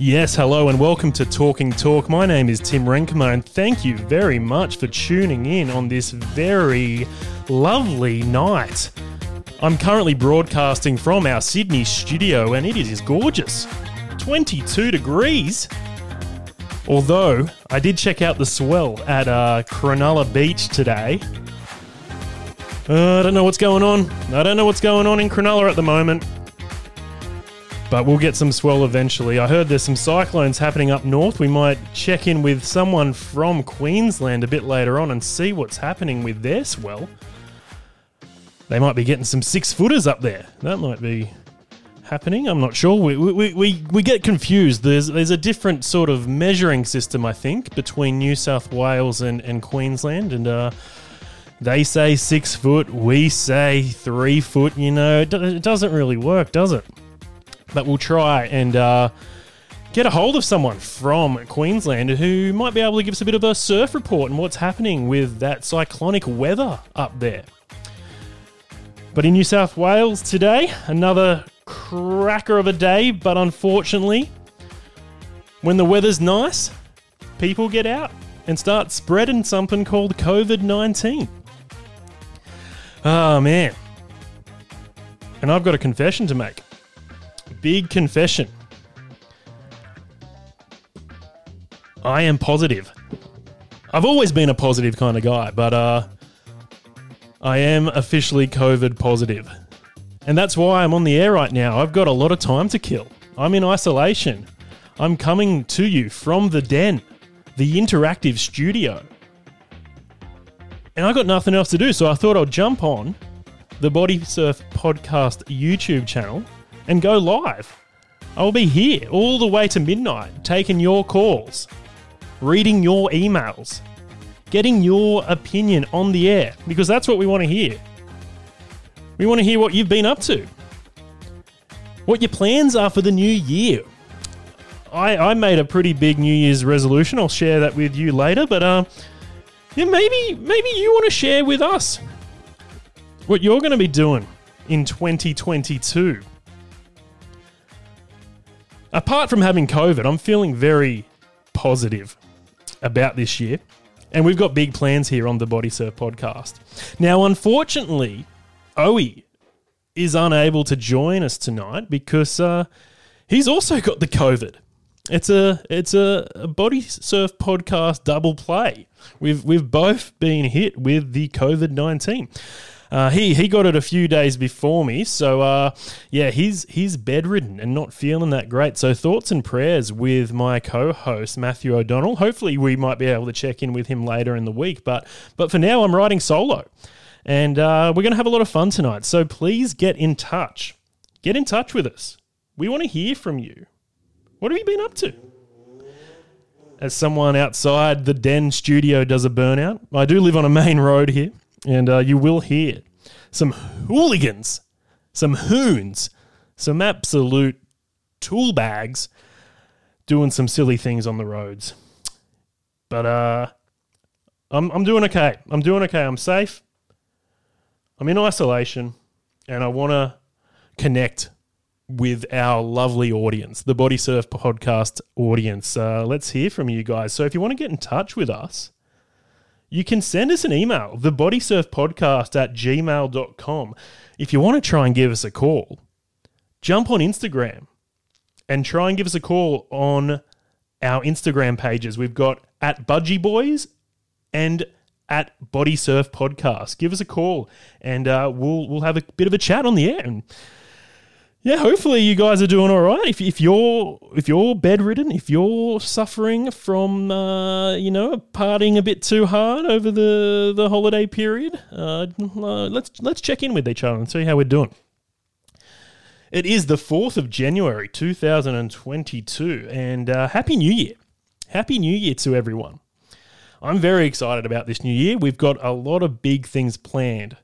Yes, hello and welcome to Talking Talk. My name is Tim Renkema and thank you very much for tuning in on this very lovely night. I'm currently broadcasting from our Sydney studio and it is gorgeous. 22 degrees. Although, I did check out the swell at uh, Cronulla Beach today. Uh, I don't know what's going on. I don't know what's going on in Cronulla at the moment. But we'll get some swell eventually. I heard there's some cyclones happening up north. We might check in with someone from Queensland a bit later on and see what's happening with their swell. They might be getting some six footers up there. That might be happening. I'm not sure. We, we, we, we get confused. There's, there's a different sort of measuring system, I think, between New South Wales and, and Queensland. And uh, they say six foot, we say three foot. You know, it, it doesn't really work, does it? But we'll try and uh, get a hold of someone from Queensland who might be able to give us a bit of a surf report and what's happening with that cyclonic weather up there. But in New South Wales today, another cracker of a day, but unfortunately, when the weather's nice, people get out and start spreading something called COVID 19. Oh man. And I've got a confession to make. Big confession. I am positive. I've always been a positive kind of guy, but uh, I am officially COVID positive. And that's why I'm on the air right now. I've got a lot of time to kill. I'm in isolation. I'm coming to you from the den, the interactive studio. And I got nothing else to do, so I thought I'd jump on the Body Surf Podcast YouTube channel and go live. I'll be here all the way to midnight, taking your calls, reading your emails, getting your opinion on the air, because that's what we want to hear. We want to hear what you've been up to, what your plans are for the new year. I, I made a pretty big New Year's resolution. I'll share that with you later, but uh, yeah, maybe maybe you want to share with us what you're going to be doing in 2022. Apart from having COVID, I'm feeling very positive about this year. And we've got big plans here on the Body Surf podcast. Now, unfortunately, Owie is unable to join us tonight because uh, he's also got the COVID. It's a it's a, a body surf podcast double play. We've we've both been hit with the COVID nineteen. Uh, he he got it a few days before me, so uh, yeah, he's he's bedridden and not feeling that great. So thoughts and prayers with my co-host Matthew O'Donnell. Hopefully, we might be able to check in with him later in the week. But but for now, I'm riding solo, and uh, we're going to have a lot of fun tonight. So please get in touch. Get in touch with us. We want to hear from you. What have you been up to? As someone outside the Den studio does a burnout, I do live on a main road here, and uh, you will hear some hooligans, some hoons, some absolute tool bags doing some silly things on the roads. But uh, I'm, I'm doing okay. I'm doing okay. I'm safe. I'm in isolation, and I want to connect with our lovely audience, the Body Surf podcast audience. Uh, let's hear from you guys. So if you want to get in touch with us, you can send us an email, thebodysurfpodcast at gmail.com. If you want to try and give us a call, jump on Instagram and try and give us a call on our Instagram pages. We've got at Budgie Boys and at Body Surf Podcast. Give us a call and uh, we'll we'll have a bit of a chat on the air. And yeah, hopefully you guys are doing all right. If, if you're if you're bedridden, if you're suffering from uh, you know partying a bit too hard over the the holiday period, uh, uh, let's let's check in with each other and see how we're doing. It is the fourth of January, two thousand and twenty-two, and uh, happy New Year! Happy New Year to everyone. I'm very excited about this new year. We've got a lot of big things planned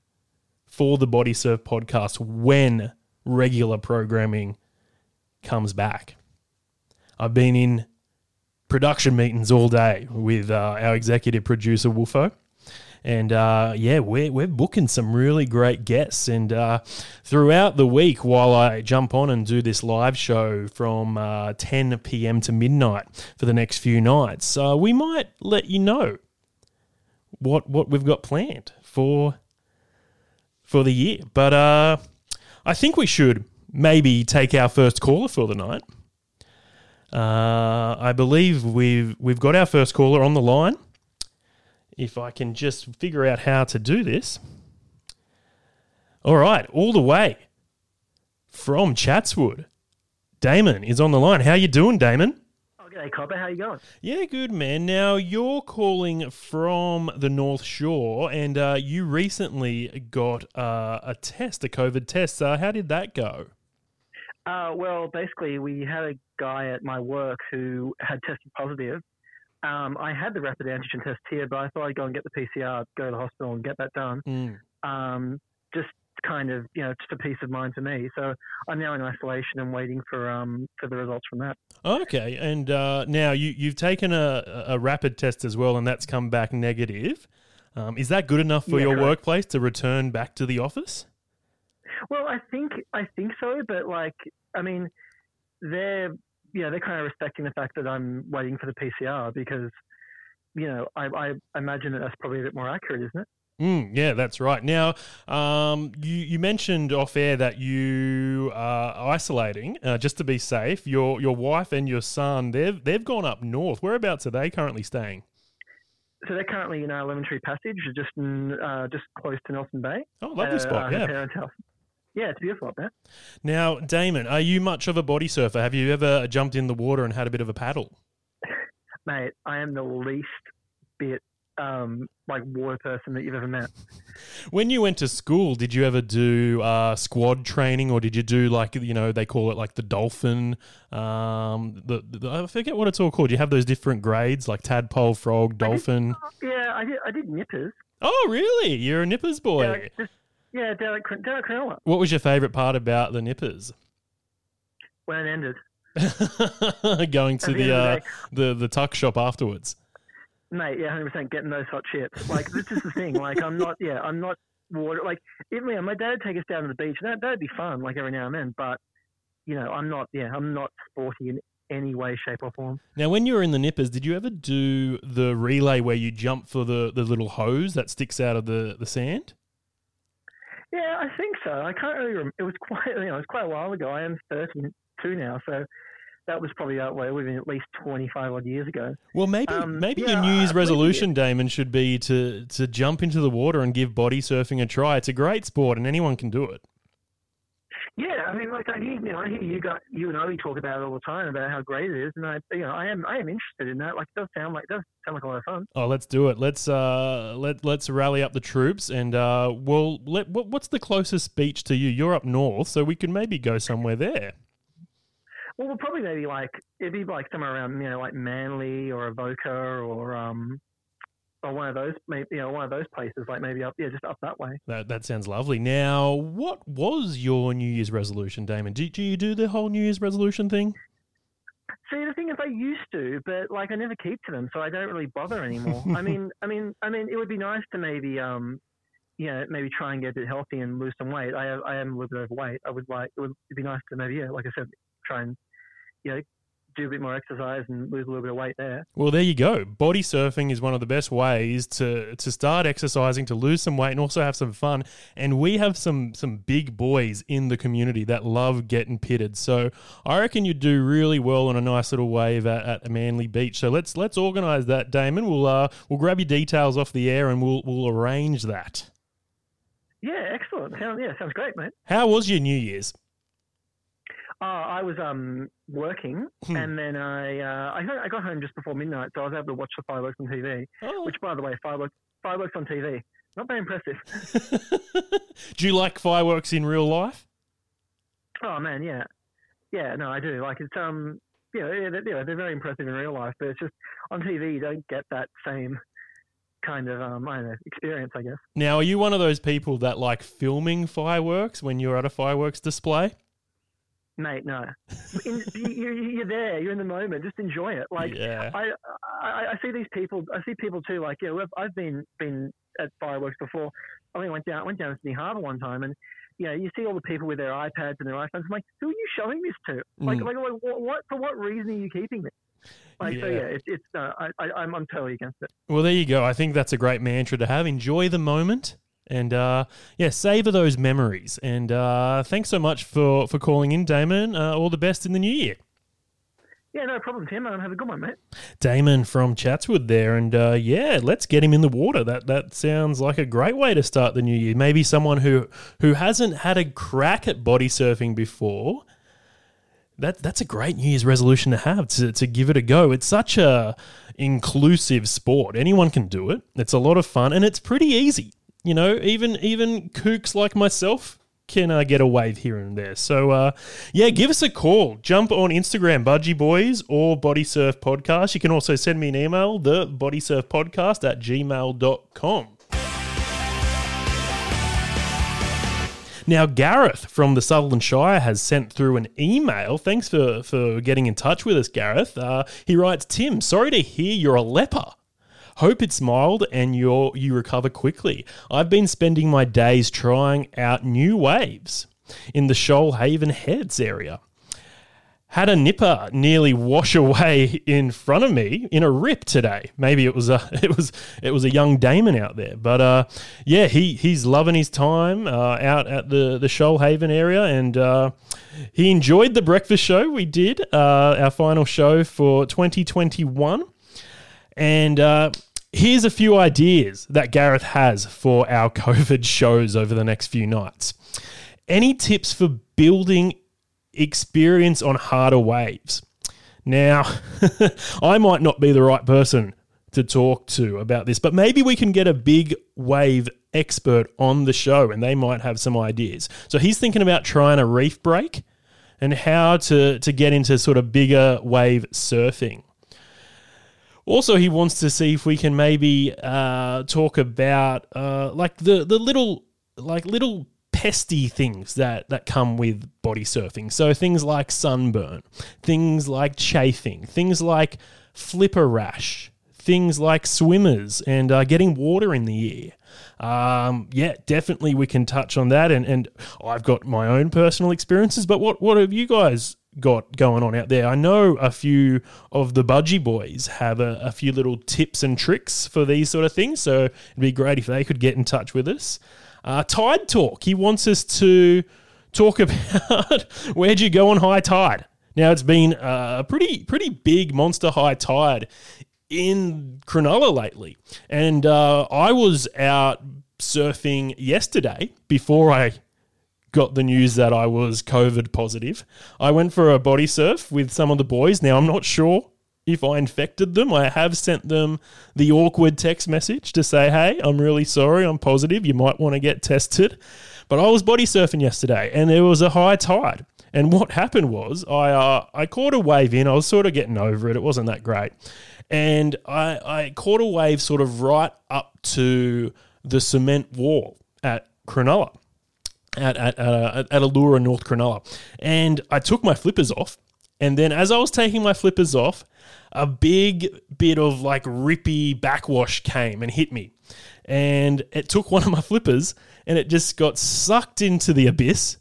for the Body Surf podcast when regular programming comes back. I've been in production meetings all day with uh, our executive producer, Wolfo, And uh, yeah, we're, we're booking some really great guests. And uh, throughout the week, while I jump on and do this live show from uh, 10 p.m. to midnight for the next few nights, uh, we might let you know what what we've got planned for for the year. But uh, I think we should maybe take our first caller for the night. Uh, I believe we've we've got our first caller on the line. If I can just figure out how to do this. All right, all the way from Chatswood, Damon is on the line. How you doing, Damon? G'day, Copper. How you going? Yeah, good man. Now you're calling from the North Shore, and uh, you recently got uh, a test, a COVID test. Uh, how did that go? Uh, well, basically, we had a guy at my work who had tested positive. Um, I had the rapid antigen test here, but I thought I'd go and get the PCR, go to the hospital and get that done. Mm. Um, just kind of, you know, just a peace of mind to me. So I'm now in isolation and waiting for um, for the results from that. Okay, and uh, now you you've taken a, a rapid test as well, and that's come back negative. Um, is that good enough for Yeah, your correct. workplace to return back to the office? Well, I think I think so, but like, I mean, they're you know they're kind of respecting the fact that I'm waiting for the PCR because you know I, I imagine that that's probably a bit more accurate, isn't it? Mm, yeah, that's right. Now, um, you you mentioned off air that you are isolating uh, just to be safe. Your your wife and your son they've they've gone up north. Whereabouts are they currently staying? So they're currently in our Lemon Tree Passage, just in, uh, just close to Nelson Bay. Oh, lovely uh, spot. Yeah. parents' house. Yeah, it's beautiful up there. Now, Damon, are you much of a body surfer? Have you ever jumped in the water and had a bit of a paddle? Mate, I am the least bit um, like war person that you've ever met. When you went to school, did you ever do uh, squad training, or did you do like you know they call it like the dolphin? Um, the, the I forget what it's all called. You have those different grades like tadpole, frog, dolphin. Yeah, I did. I did nippers. Oh, really? You're a nippers boy. Yeah, just, yeah, down at, Cr- down at Cronulla What was your favourite part about the nippers? when it ended. Going to the the, uh, the the tuck shop afterwards. Mate, yeah, hundred percent getting those hot chips. Like this is the thing. Like I'm not. Yeah, I'm not water. Like even know, my dad would take us down to the beach. That that'd be fun. Like every now and then. But you know, I'm not. Yeah, I'm not sporty in any way, shape, or form. Now, when you were in the nippers, did you ever do the relay where you jump for the, the little hose that sticks out of the, the sand? Yeah, I think so. I can't really. Rem- it was quite. You know, it was quite a while ago. I am 32 now, so that was probably out way within at least 25 odd years ago. Well, maybe Um, maybe yeah, your New Year's resolution, Damon, should be to to jump into the water and give body surfing a try. It's a great sport, and anyone can do it. Yeah, I mean, like I hear, you know, I hear you got you and Obi talk about it all the time about how great it is, and I, you know, I am I am interested in that. Like, it does sound like it does sound like a lot of fun. Oh, let's do it. Let's uh let let's rally up the troops, and uh, well, let what, what's the closest beach to you? You're up north, so we can maybe go somewhere there. Well, we'll probably maybe like it'd be like somewhere around you know like Manly or Avoca or um or one of those maybe you know one of those places like maybe up yeah just up that way. That that sounds lovely. Now, what was your New Year's resolution, Damon? Do, do you do the whole New Year's resolution thing? See, the thing is, I used to, but like I never keep to them, so I don't really bother anymore. I mean, I mean, I mean, it would be nice to maybe, um, you know, maybe try and get a bit healthy and lose some weight. I, I am a little bit overweight. I would like, it would be nice to maybe, yeah, like I said, try and, you know, do a bit more exercise and lose a little bit of weight there. Well, there you go. Body surfing is one of the best ways to to start exercising, to lose some weight, and also have some fun. And we have some some big boys in the community that love getting pitted. So I reckon you do really well on a nice little wave at, at Manly Beach. So let's let's organise that, Damon. We'll uh we'll grab your details off the air and we'll we'll arrange that. Yeah, excellent. Yeah, sounds great, mate. How was your New Year's? Uh, I was um working, Hmm. and then I uh, I got, I got home just before midnight, so I was able to watch the fireworks on TV. Oh. Which, by the way, fireworks fireworks on TV, not very impressive. do you like fireworks in real life? Oh man, yeah, yeah. No, I do. Like it's um, you know, yeah, they're, yeah, they're very impressive in real life, but it's just on TV you don't get that same kind of um, I don't know, experience, I guess. Now, are you one of those people that like filming fireworks when you're at a fireworks display? Mate, no. In, you, you're there. You're in the moment. Just enjoy it. Like Yeah. I, I, I see these people. I see people too. Like, yeah, I've, I've been been at fireworks before. I mean, went down went down to Sydney Harbour one time, and you know, you see all the people with their iPads and their iPhones. I'm like, who are you showing this to? Like, Mm. like, like what, what for? What reason are you keeping this? Like, so Yeah. yeah, it's it's. Uh, I, I, I'm I'm totally against it. Well, there you go. I think that's a great mantra to have. Enjoy the moment. And uh, yeah, savor those memories. And uh, thanks so much for, for calling in, Damon. Uh, all the best in the new year. Yeah, no problem, Tim. Have a good one, mate. Damon from Chatswood there, and uh, yeah, let's get him in the water. That that sounds like a great way to start the new year. Maybe someone who who hasn't had a crack at body surfing before. That that's a great New Year's resolution to have to, to give it a go. It's such a inclusive sport. Anyone can do it. It's a lot of fun and it's pretty easy. You know, even even kooks like myself can uh, get a wave here and there. So, uh, yeah, give us a call. Jump on Instagram, Budgie Boys or Body Surf Podcast. You can also send me an email, the Body Surf Podcast at gmail.com. Now, Gareth from the Sutherland Shire has sent through an email. Thanks for, for getting in touch with us, Gareth. Uh, he writes, Tim, sorry to hear you're a leper. Hope it's mild and you're, you recover quickly. I've been spending my days trying out new waves in the Shoalhaven Heads area. Had a nipper nearly wash away in front of me in a rip today. Maybe it was a it was it was a young Damon out there, but uh, yeah, he he's loving his time uh, out at the the Shoalhaven area, and uh, he enjoyed the breakfast show we did, uh, our final show for 2021. And uh, here's a few ideas that Gareth has for our COVID shows over the next few nights. Any tips for building experience on harder waves? Now, I might not be the right person to talk to about this, but maybe we can get a big wave expert on the show and they might have some ideas. So he's thinking about trying a reef break and how to, to get into sort of bigger wave surfing. Also, he wants to see if we can maybe uh, talk about uh, like the the little like little pesty things that that come with body surfing. So things like sunburn, things like chafing, things like flipper rash, things like swimmers and uh, getting water in the ear. Um, yeah, definitely we can touch on that. And and I've got my own personal experiences, but what what have you guys? Got going on out there. I know a few of the budgie boys have a, a, few little tips and tricks for these sort of things. So it'd be great if they could get in touch with us. Uh, tide Talk. He wants us to talk about where'd you go on high tide. Now it's been a pretty pretty big monster high tide in Cronulla lately, and uh, I was out surfing yesterday before I got the news that I was COVID positive. I went for a body surf with some of the boys. Now, I'm not sure if I infected them. I have sent them the awkward text message to say, hey, I'm really sorry, I'm positive. You might want to get tested. But I was body surfing yesterday and there was a high tide. And what happened was I uh, I caught a wave in. I was sort of getting over it. It wasn't that great. And I, I caught a wave sort of right up to the cement wall at Cronulla at at at Elouera North Cronulla, and I took my flippers off. And then, as I was taking my flippers off, a big bit of like rippy backwash came and hit me, and it took one of my flippers, and it just got sucked into the abyss,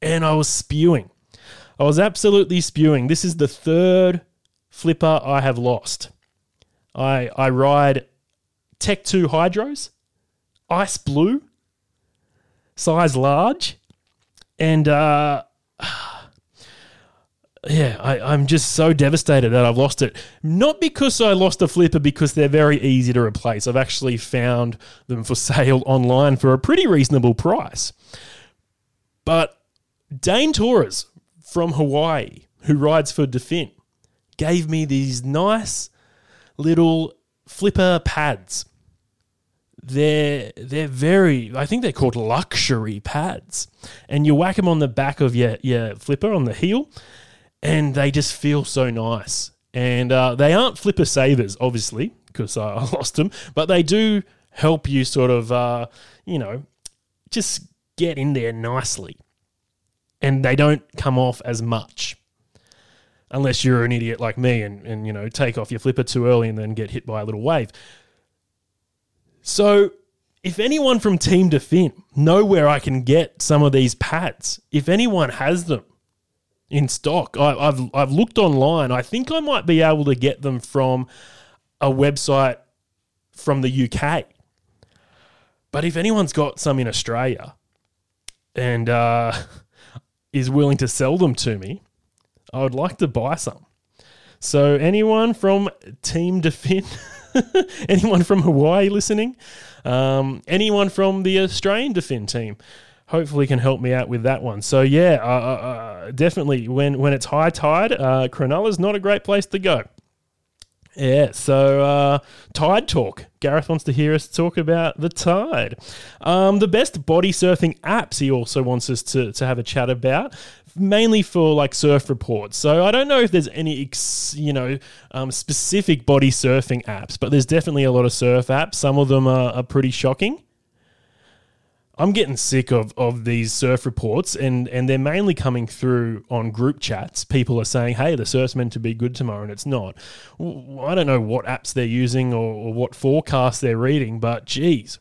and I was spewing. I was absolutely spewing. This is the third flipper I have lost. I I ride Tech Two Hydros, Ice Blue size large, and uh, yeah, I, I'm just so devastated that I've lost it. Not because I lost a flipper, because they're very easy to replace. I've actually found them for sale online for a pretty reasonable price. But Dane Torres from Hawaii, who rides for DaFiN, gave me these nice little flipper pads they're they're very I think they're called luxury pads, and you whack them on the back of your your flipper on the heel, and they just feel so nice. And uh, they aren't flipper savers, obviously, because I lost them, but they do help you sort of uh, you know just get in there nicely. and they don't come off as much. Unless you're an idiot like me and, and you know take off your flipper too early and then get hit by a little wave. So if anyone from Team DaFiN know where I can get some of these pads, if anyone has them in stock, I, I've I've looked online. I think I might be able to get them from a website from the UK. But if anyone's got some in Australia and uh, is willing to sell them to me, I would like to buy some. So anyone from Team DaFiN, anyone from Hawaii listening, um, anyone from the Australian DaFiN team, hopefully can help me out with that one. So yeah, uh, uh, uh definitely when when it's high tide, uh, Cronulla's not a great place to go. Yeah, so uh, Tide Talk. Gareth wants to hear us talk about the Tide. Um, the best body surfing apps he also wants us to, to have a chat about, mainly for like surf reports. So I don't know if there's any, ex, you know, um, specific body surfing apps, but there's definitely a lot of surf apps. Some of them are, are pretty shocking. I'm getting sick of, of these surf reports, and, and they're mainly coming through on group chats. People are saying, hey, the surf's meant to be good tomorrow, and it's not. I don't know what apps they're using or, or what forecasts they're reading, but geez.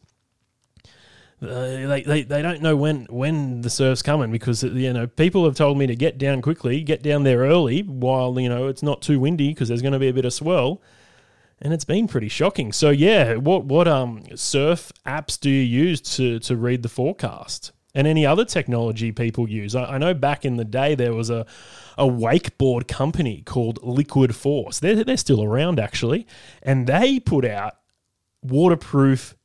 Uh, they, they, they don't know when when the surf's coming because you know people have told me to get down quickly, get down there early while you know it's not too windy because there's going to be a bit of swell and it's been pretty shocking. So yeah, what what um surf apps do you use to to read the forecast? And any other technology people use? I, I know back in the day there was a a wakeboard company called Liquid Force. They're they're still around actually, and they put out waterproof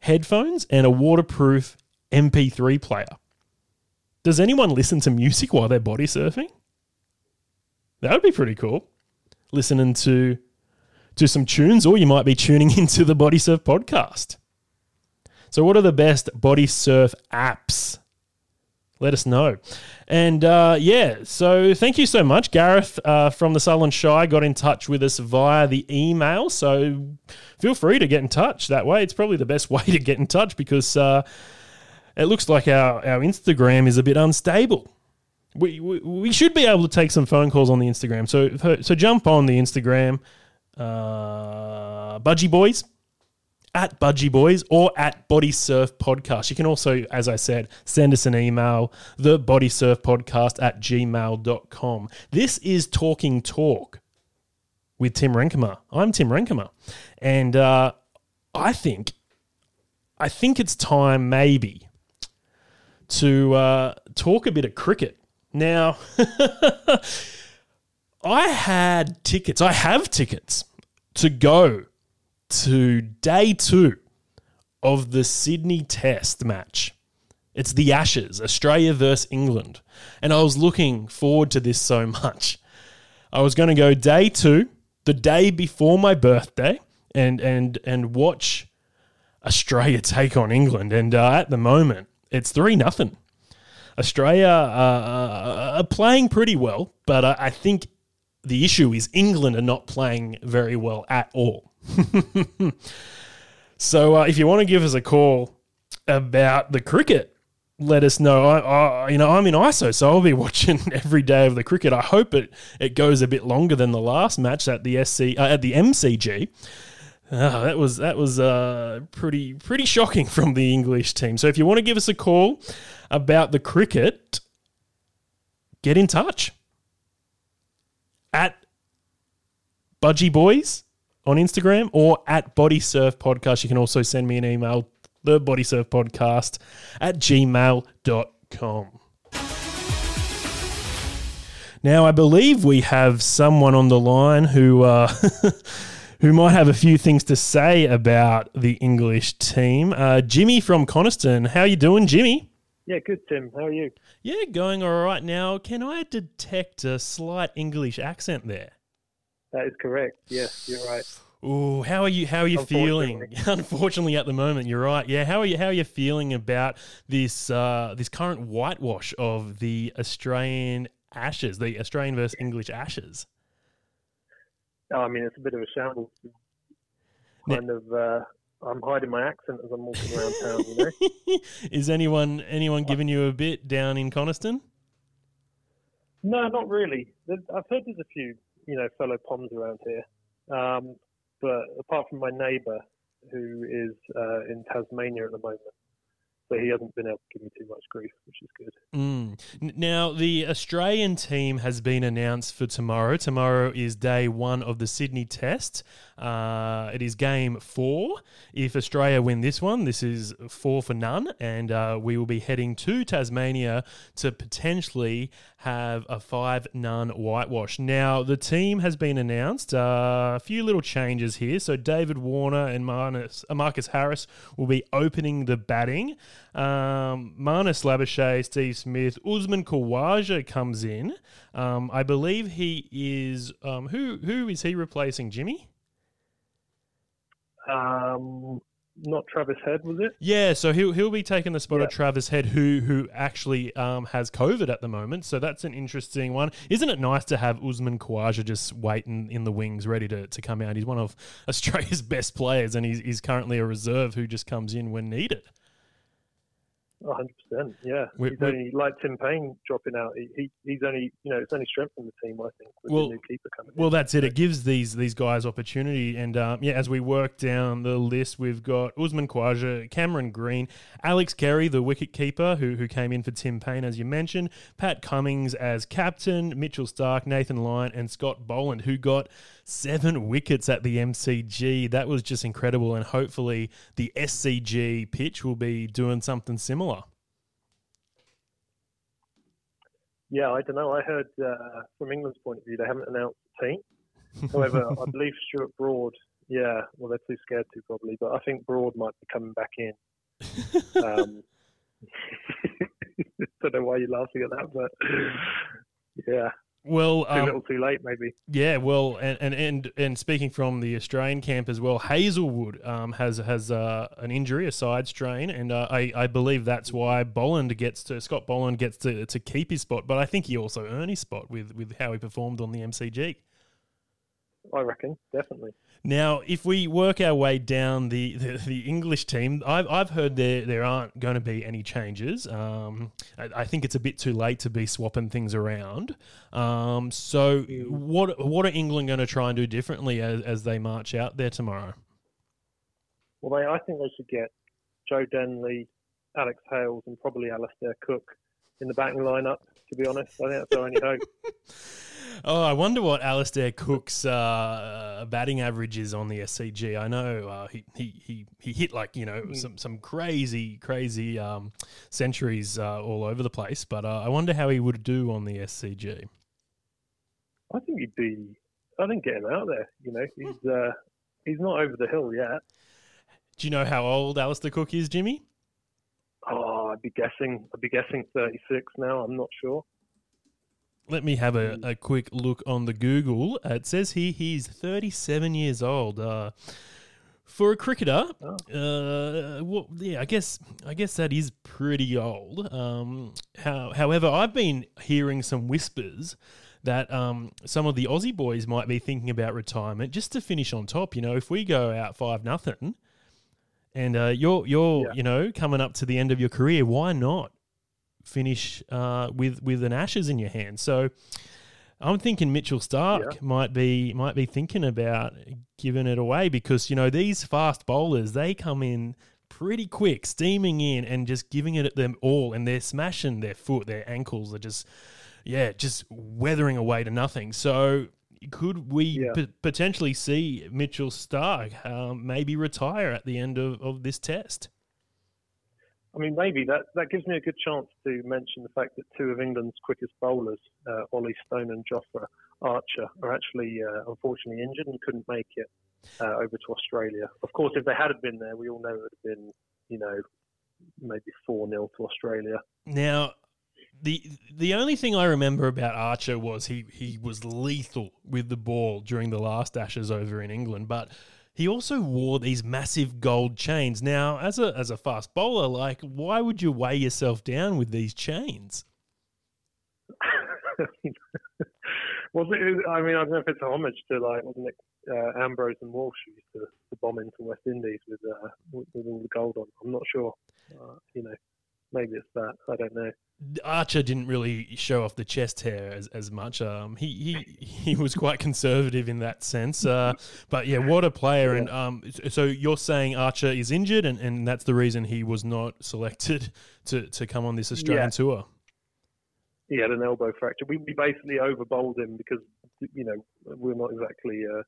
headphones and a waterproof MP3 player. Does anyone listen to music while they're body surfing? That would be pretty cool. Listening to to some tunes, or you might be tuning into the Body Surf podcast. So, what are the best body surf apps? Let us know. And uh, yeah, so thank you so much. Gareth uh, from the Sutherland Shire got in touch with us via the email. So feel free to get in touch that way. It's probably the best way to get in touch because uh, it looks like our, our Instagram is a bit unstable. We, we, we should be able to take some phone calls on the Instagram. So, so jump on the Instagram, uh, Budgie Boys, at Budgie Boys or at Body Surf Podcast. You can also, as I said, send us an email, the Body Surf Podcast at gmail.com. This is Talking Talk with Tim Renkemer. I'm Tim Renkemer. And uh, I think, I think it's time maybe to uh, talk a bit of cricket. Now, I had tickets. I have tickets to go to day two of the Sydney Test match. It's the Ashes, Australia versus England. And I was looking forward to this so much. I was going to go day two, the day before my birthday, and and and watch Australia take on England. And uh, at the moment, it's three nothing. Australia uh, are playing pretty well, but I think the issue is England are not playing very well at all. so uh, if you want to give us a call about the cricket, let us know. I, I, you know, I'm in ISO, so I'll be watching every day of the cricket. I hope it, it goes a bit longer than the last match at the SC uh, at the MCG. Uh, that was that was uh, pretty pretty shocking from the English team. So if you want to give us a call about the cricket, get in touch at Budgie Boys on Instagram or at Body Surf Podcast. You can also send me an email, the Body Surf Podcast at gmail.com. Now, I believe we have someone on the line who uh, who might have a few things to say about the English team. Uh, Jimmy from Coniston, how you doing, Jimmy? Yeah, good, Tim. How are you? Yeah, going all right. Now, can I detect a slight English accent there? That is correct. Yes, you're right. Oh, how are you? How are you feeling? Unfortunately, at the moment, you're right. Yeah, how are you? How are you feeling about this uh, this current whitewash of the Australian Ashes, the Australian versus English Ashes? Oh, I mean, it's a bit of a shambles. Kind now, of uh, I'm hiding my accent as I'm walking around town. You know? Is anyone anyone giving you a bit down in Coniston? No, not really. I've heard there's a few, you know, fellow Poms around here, um, but apart from my neighbour, who is uh, in Tasmania at the moment, so he hasn't been able to give me too much grief, which is good. Mm. Now, the Australian team has been announced for tomorrow. Tomorrow is day one of the Sydney Test. Uh, it is game four. If Australia win this one, this is four for none, and uh, we will be heading to Tasmania to potentially have a five none whitewash. Now, the team has been announced. Uh, a few little changes here. So, David Warner and Marcus, Marcus Harris will be opening the batting. Um, Marnus Labuschagne, Steve Smith, Usman Khawaja comes in. Um, I believe he is. Um, who who is he replacing? Jimmy. Um, not Travis Head, was it? Yeah, so he'll he'll be taking the spot Yeah. of Travis Head, who who actually um, has COVID at the moment. So that's an interesting one. Isn't it nice to have Usman Khawaja just waiting in the wings, ready to, to come out? He's one of Australia's best players, and he's, he's currently a reserve who just comes in when needed. 100%. Yeah. We- he's we- only, like Tim Paine dropping out, he, he, he's only, you know, it's only strengthened the team, I think, with Well- the new keeper coming Well, in. that's it. It gives these these guys opportunity, and um, yeah, as we work down the list, we've got Usman Khawaja, Cameron Green, Alex Carey, the wicket keeper who who came in for Tim Paine, as you mentioned, Pat Cummins as captain, Mitchell Stark, Nathan Lyon, and Scott Boland, who got seven wickets at the MCG. That was just incredible, and hopefully the SCG pitch will be doing something similar. Yeah, I don't know. I heard uh, from England's point of view, they haven't announced the team. However, I believe Stuart Broad, yeah, well, they're too scared to probably, but I think Broad might be coming back in. Um, don't know why you're laughing at that, but yeah, Well, too um, little too late, maybe. Yeah, well, and and and, and speaking from the Australian camp as well, Hazlewood um, has has uh, an injury, a side strain, and uh, I I believe that's why Boland gets to Scott Boland gets to, to keep his spot, but I think he also earned his spot with with how he performed on the MCG. I reckon, definitely. Now, if we work our way down the, the, the English team, I've, I've heard there there aren't going to be any changes. Um, I, I think it's a bit too late to be swapping things around. Um, so, what what are England going to try and do differently as, as they march out there tomorrow? Well, they, I think they should get Joe Denley, Alex Hales, and probably Alastair Cook in the batting lineup. To be honest, I think that's our only hope. Oh, I wonder what Alastair Cook's uh, batting average is on the SCG. I know uh, he, he, he, he hit like you know some some crazy crazy um, centuries uh, all over the place, but uh, I wonder how he would do on the SCG. I think he'd be. I think get him out there. You know, he's uh, he's not over the hill yet. Do you know how old Alastair Cook is, Jimmy? Oh, I'd be guessing. I'd be guessing 36 now. I'm not sure. Let me have a, a quick look on the Google. Uh, it says here he's 37 years old. Uh, for a cricketer, uh, well, yeah, I guess I guess that is pretty old. Um, how, however, I've been hearing some whispers that um, some of the Aussie boys might be thinking about retirement just to finish on top. You know, if we go out five nothing, and uh, you're you're Yeah. you know coming up to the end of your career, why not finish uh, with with an Ashes in your hand? So. I'm thinking Mitchell Stark Yeah. might be might be thinking about giving it away because you know these fast bowlers they come in pretty quick, steaming in and just giving it at them all, and they're smashing their foot, their ankles are just yeah, just weathering away to nothing. So could we Yeah. p- potentially see Mitchell Stark um, maybe retire at the end of, of this test? I mean, maybe that that gives me a good chance to mention the fact that two of England's quickest bowlers, uh, Ollie Stone and Jofra Archer, are actually uh, unfortunately injured and couldn't make it uh, over to Australia. Of course, if they had been there, we all know it would have been, you know, maybe four 0 to Australia. Now, the the only thing I remember about Archer was he he was lethal with the ball during the last Ashes over in England, but he also wore these massive gold chains. Now, as a as a fast bowler, like why would you weigh yourself down with these chains? it? I mean, I don't know if it's a homage to like, wasn't it? Uh, Ambrose and Walsh used to, to bomb into West Indies with uh, with all the gold on. I'm not sure. Uh, you know, maybe it's that. I don't know. Archer didn't really show off the chest hair as, as much. Um, he, he he was quite conservative in that sense. Uh, but yeah, what a player! And um, so you're saying Archer is injured, and, and that's the reason he was not selected to, to come on this Australian Yeah. tour. He had an elbow fracture. We, we basically overbowled him because you know we're not exactly uh,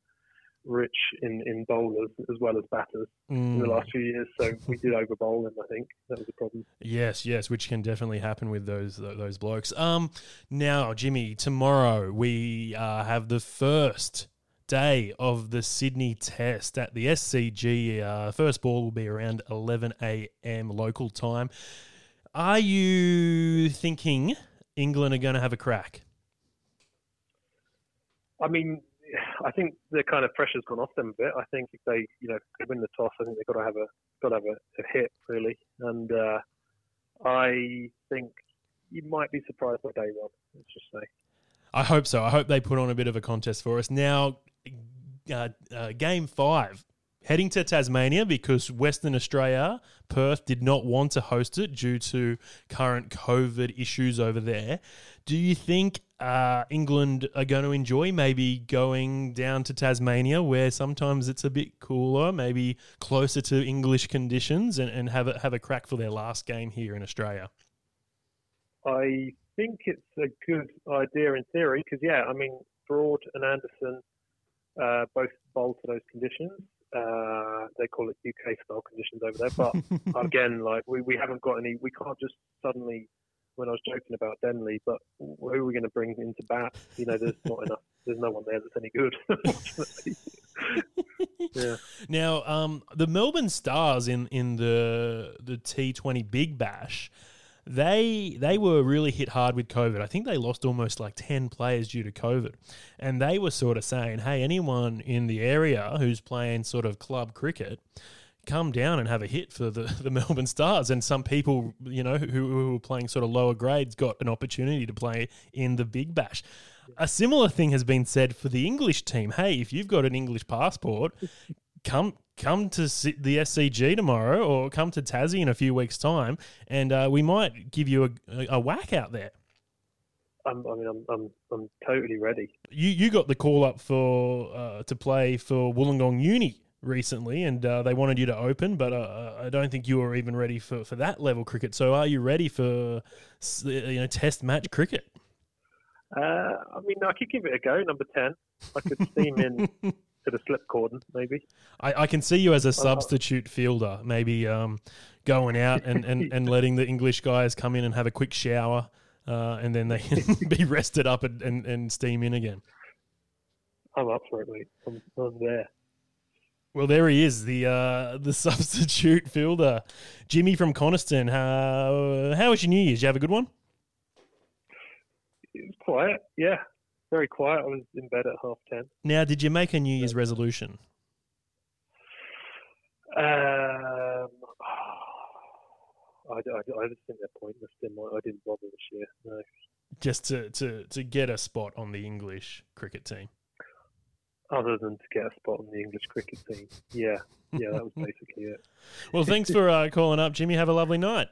rich in, in bowlers as well as batters in the Mm. last few years. So we did overbowl them. I think that was a problem. Yes, yes, which can definitely happen with those those blokes. Um, now, Jimmy, tomorrow we uh, have the first day of the Sydney Test at the SCG. Uh, first ball will be around 11 a.m. local time. Are you thinking England are going to have a crack? I mean, I think the kind of pressure's gone off them a bit. I think if they, you know, they win the toss, I think they've got to have a got to have a, a hit really, and uh, I think you might be surprised by day one. Let's just say. I hope so. I hope they put on a bit of a contest for us. Now, uh, uh, game five, heading to Tasmania because Western Australia, Perth, did not want to host it due to current COVID issues over there. Do you think uh, England are going to enjoy maybe going down to Tasmania where sometimes it's a bit cooler, maybe closer to English conditions, and, and have, a, have a crack for their last game here in Australia? I think it's a good idea in theory because, yeah, I mean, Broad and Anderson uh, both bowl to those conditions. Uh, they call it UK style conditions over there. But again, like we, we haven't got any, we can't just suddenly, when I was joking about Denley, but who are we going to bring into bat? You know, there's not enough, there's no one there that's any good. yeah. Now, um, the Melbourne Stars in, in the the T Twenty Big Bash, they they were really hit hard with COVID. I think they lost almost like ten players due to COVID, and they were sort of saying, "Hey, anyone in the area who's playing sort of club cricket." Come down and have a hit for the, the Melbourne Stars, and some people, you know, who, who were playing sort of lower grades, got an opportunity to play in the Big Bash. A similar thing has been said for the English team. Hey, if you've got an English passport, come come to the SCG tomorrow or come to Tassie in a few weeks' time, and uh, we might give you a, a, a whack out there. I'm, I mean, I'm, I'm, I'm totally ready. You you got the call up for uh, to play for Wollongong Uni recently, and uh, they wanted you to open, but uh, I don't think you were even ready for, for that level cricket. So, are you ready for you know Test match cricket? Uh, I mean, I could give it a go. Number ten, I could steam in to the slip cordon, maybe. I, I can see you as a substitute fielder, maybe um, going out and, and, and letting the English guys come in and have a quick shower, uh, and then they can be rested up and, and, and steam in again. I'm up for it, mate. I'm, I'm there. Well, there he is, the uh, the substitute fielder, Jimmy from Coniston. How how was your New Year's? Did you have a good one? It was quiet, yeah, very quiet. I was in bed at half ten. Now, did you make a New Year's resolution? Um, I, I, I just think they're pointless. Didn't I? I didn't bother this year. No. Just to, to, to get a spot on the English cricket team. Other than to get a spot on the English cricket team. Yeah, yeah, that was basically it. Well, thanks for uh, calling up, Jimmy. Have a lovely night.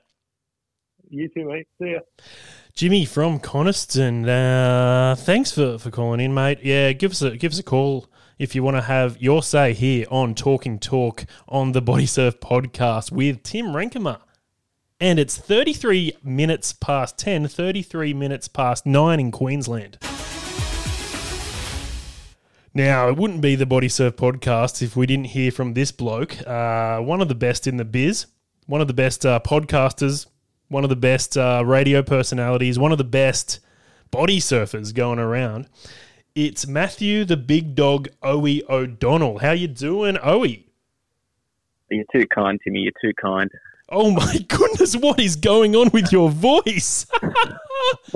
You too, mate. See ya. Jimmy from Coniston. Uh, thanks for, for calling in, mate. Yeah, give us a give us a call if you want to have your say here on Talking Talk on the Body Surf podcast with Tim Renkemer. And it's 33 minutes past 10, 33 minutes past 9 in Queensland. Now, it wouldn't be the Body Surf podcast if we didn't hear from this bloke, uh, one of the best in the biz, one of the best uh, podcasters, one of the best uh, radio personalities, one of the best body surfers going around. It's Matthew the Big Dog Owie O'Donnell. How you doing, Owie? You're too kind, Timmy. You're too kind. Oh my goodness, what is going on with your voice?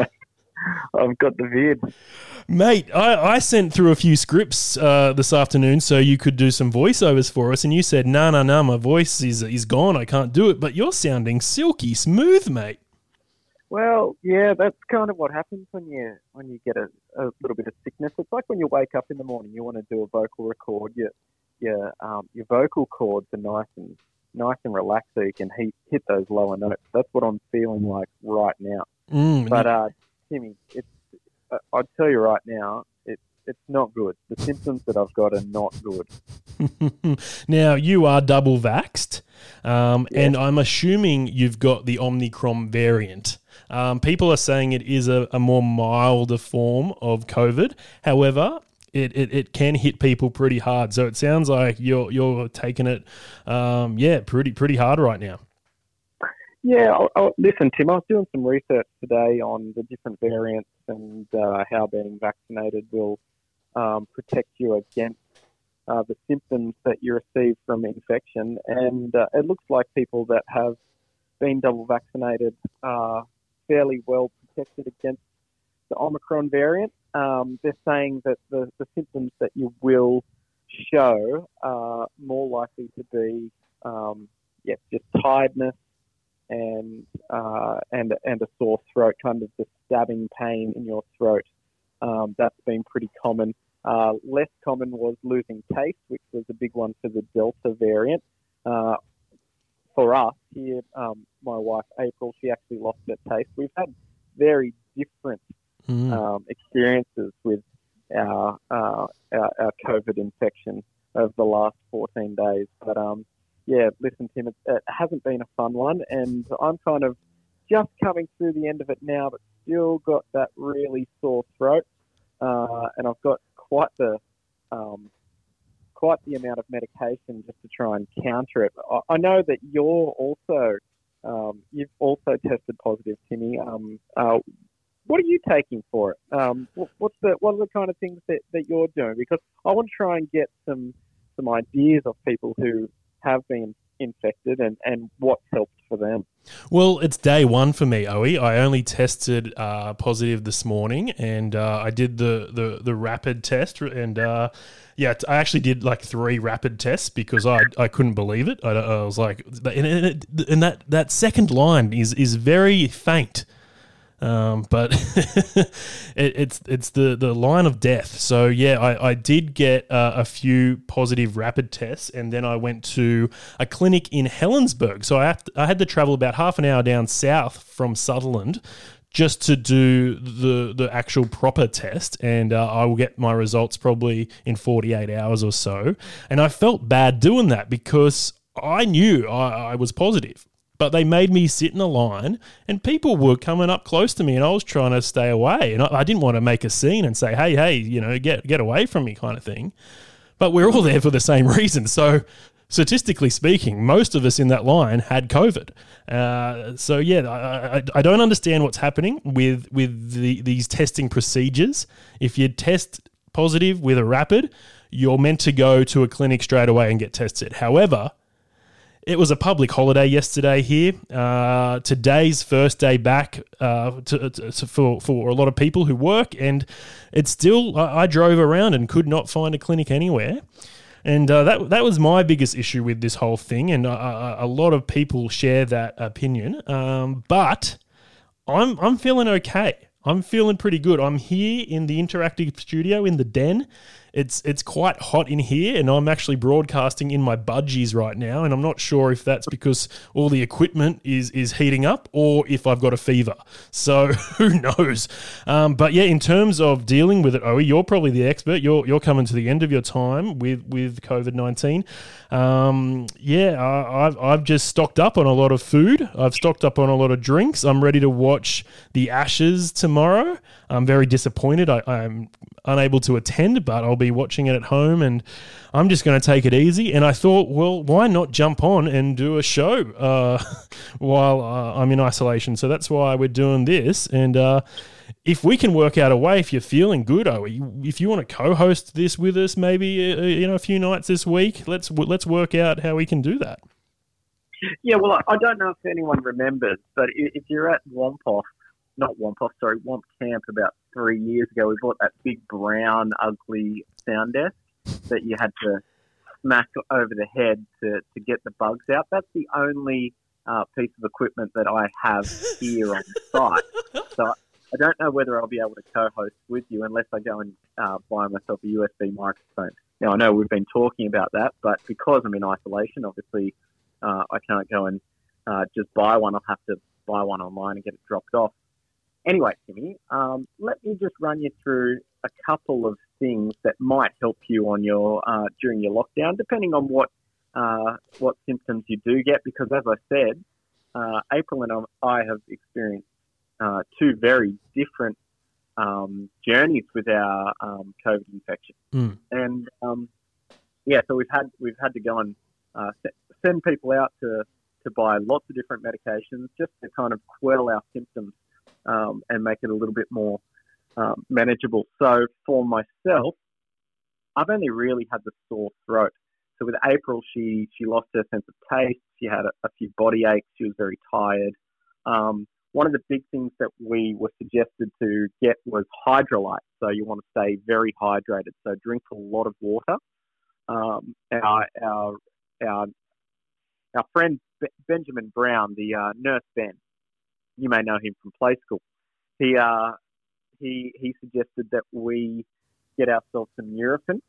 I've got the vid. Mate, I, I sent through a few scripts uh, this afternoon so you could do some voiceovers for us, and you said, "No, no, no, my voice is is gone. I can't do it." But you're sounding silky smooth, mate. Well, yeah, that's kind of what happens when you when you get a, a little bit of sickness. It's like when you wake up in the morning, you want to do a vocal record. Your your um, your vocal cords are nice and nice and relaxed so you can hit, hit those lower notes. That's what I'm feeling like right now. Mm, But uh, Timmy, it's uh, I'd tell you right now, it's it's not good. The symptoms that I've got are not good. now you are double vaxxed, um, Yeah. and I'm assuming you've got the Omicron variant. Um, people are saying it is a, a more milder form of COVID. However, it, it, it can hit people pretty hard. So it sounds like you're you're taking it, um, yeah, pretty pretty hard right now. Yeah, I'll, I'll, listen, Tim. I was doing some research today on the different variants and uh, how being vaccinated will um, protect you against uh, the symptoms that you receive from infection. And uh, it looks like people that have been double vaccinated are fairly well protected against the Omicron variant. Um, they're saying that the, the symptoms that you will show are more likely to be, um, yeah, just tiredness and uh, and and a sore throat, kind of the stabbing pain in your throat. Um, that's been pretty common. Uh, less common was losing taste, which was a big one for the Delta variant. Uh, for us here, um, my wife April, she actually lost her taste. We've had very different Mm. um, experiences with our, uh, our our COVID infection over the last 14 days. But um, yeah, listen, Tim, it, it hasn't been a fun one, and I'm kind of just coming through the end of it now, but still got that really sore throat, uh, and I've got quite the um, quite the amount of medication just to try and counter it. I, I know that you're also um, you've also tested positive, Timmy. Um, uh, what are you taking for it? Um, what, what's the what are the kind of things that, that you're doing? Because I want to try and get some some ideas of people who have been infected and, and what's helped for them. Well, it's day one for me, Owie. I only tested uh, positive this morning, and uh, I did the, the, the rapid test, and uh, yeah, I actually did like three rapid tests because I, I couldn't believe it. I, I was like, and, and, it, and that that second line is is very faint. Um, but it, it's it's the, the line of death. So yeah, I, I did get uh, a few positive rapid tests, and then I went to a clinic in Helensburgh. So I have to, I had to travel about half an hour down south from Sutherland just to do the the actual proper test, and uh, I will get my results probably in 48 hours or so. And I felt bad doing that because I knew I, I was positive but they made me sit in a line and people were coming up close to me and I was trying to stay away and I, I didn't want to make a scene and say hey hey you know get get away from me kind of thing. But we're all there for the same reason. So statistically speaking most of us in that line had covid. Uh, so yeah I, I, I don't understand what's happening with with the, these testing procedures. If you test positive with a rapid you're meant to go to a clinic straight away and get tested. However it was a public holiday yesterday here. Uh, today's first day back uh, to, to, for for a lot of people who work, and it's still. I, I drove around and could not find a clinic anywhere, and uh, that that was my biggest issue with this whole thing. And uh, a lot of people share that opinion. Um, but I'm I'm feeling okay. I'm feeling pretty good. I'm here in the interactive studio in the den. It's it's quite hot in here, and I'm actually broadcasting in my budgies right now. And I'm not sure if that's because all the equipment is is heating up, or if I've got a fever. So who knows? Um, but yeah, in terms of dealing with it, Owie, you're probably the expert. You're you're coming to the end of your time with with COVID nineteen. Um, yeah, I, I've I've just stocked up on a lot of food. I've stocked up on a lot of drinks. I'm ready to watch the Ashes tomorrow. I'm very disappointed. I, I'm unable to attend, but I'll be watching it at home, and I'm just going to take it easy. And I thought, well, why not jump on and do a show uh, while uh, I'm in isolation? So that's why we're doing this. And uh, if we can work out a way, if you're feeling good, oh, if you want to co-host this with us, maybe uh, you know a few nights this week, let's let's work out how we can do that. Yeah, well, I don't know if anyone remembers, but if you're at Wampoff, not Wampoff, sorry, Wamp Camp about three years ago, we bought that big brown, ugly sound desk that you had to smack over the head to, to get the bugs out. That's the only uh, piece of equipment that I have here on site. So I don't know whether I'll be able to co-host with you unless I go and uh, buy myself a USB microphone. Now I know we've been talking about that, but because I'm in isolation, obviously uh, I can't go and uh, just buy one. I'll have to buy one online and get it dropped off. Anyway, Timmy, um, let me just run you through a couple of things that might help you on your uh, during your lockdown, depending on what uh, what symptoms you do get. Because as I said, uh, April and I have experienced uh, two very different um, journeys with our um, COVID infection, Mm. and um, yeah, so we've had we've had to go and uh, send people out to to buy lots of different medications just to kind of quell our symptoms um, and make it a little bit more um, manageable. So for myself, I've only really had the sore throat. So with April, she she lost her sense of taste. She had a, a few body aches. She was very tired. Um, one of the big things that we were suggested to get was Hydralyte. So you want to stay very hydrated. So drink a lot of water. Um, our our our our friend Be- Benjamin Brown, the uh, nurse Ben, you may know him from play school. He uh, he he suggested that we get ourselves some Nurofen.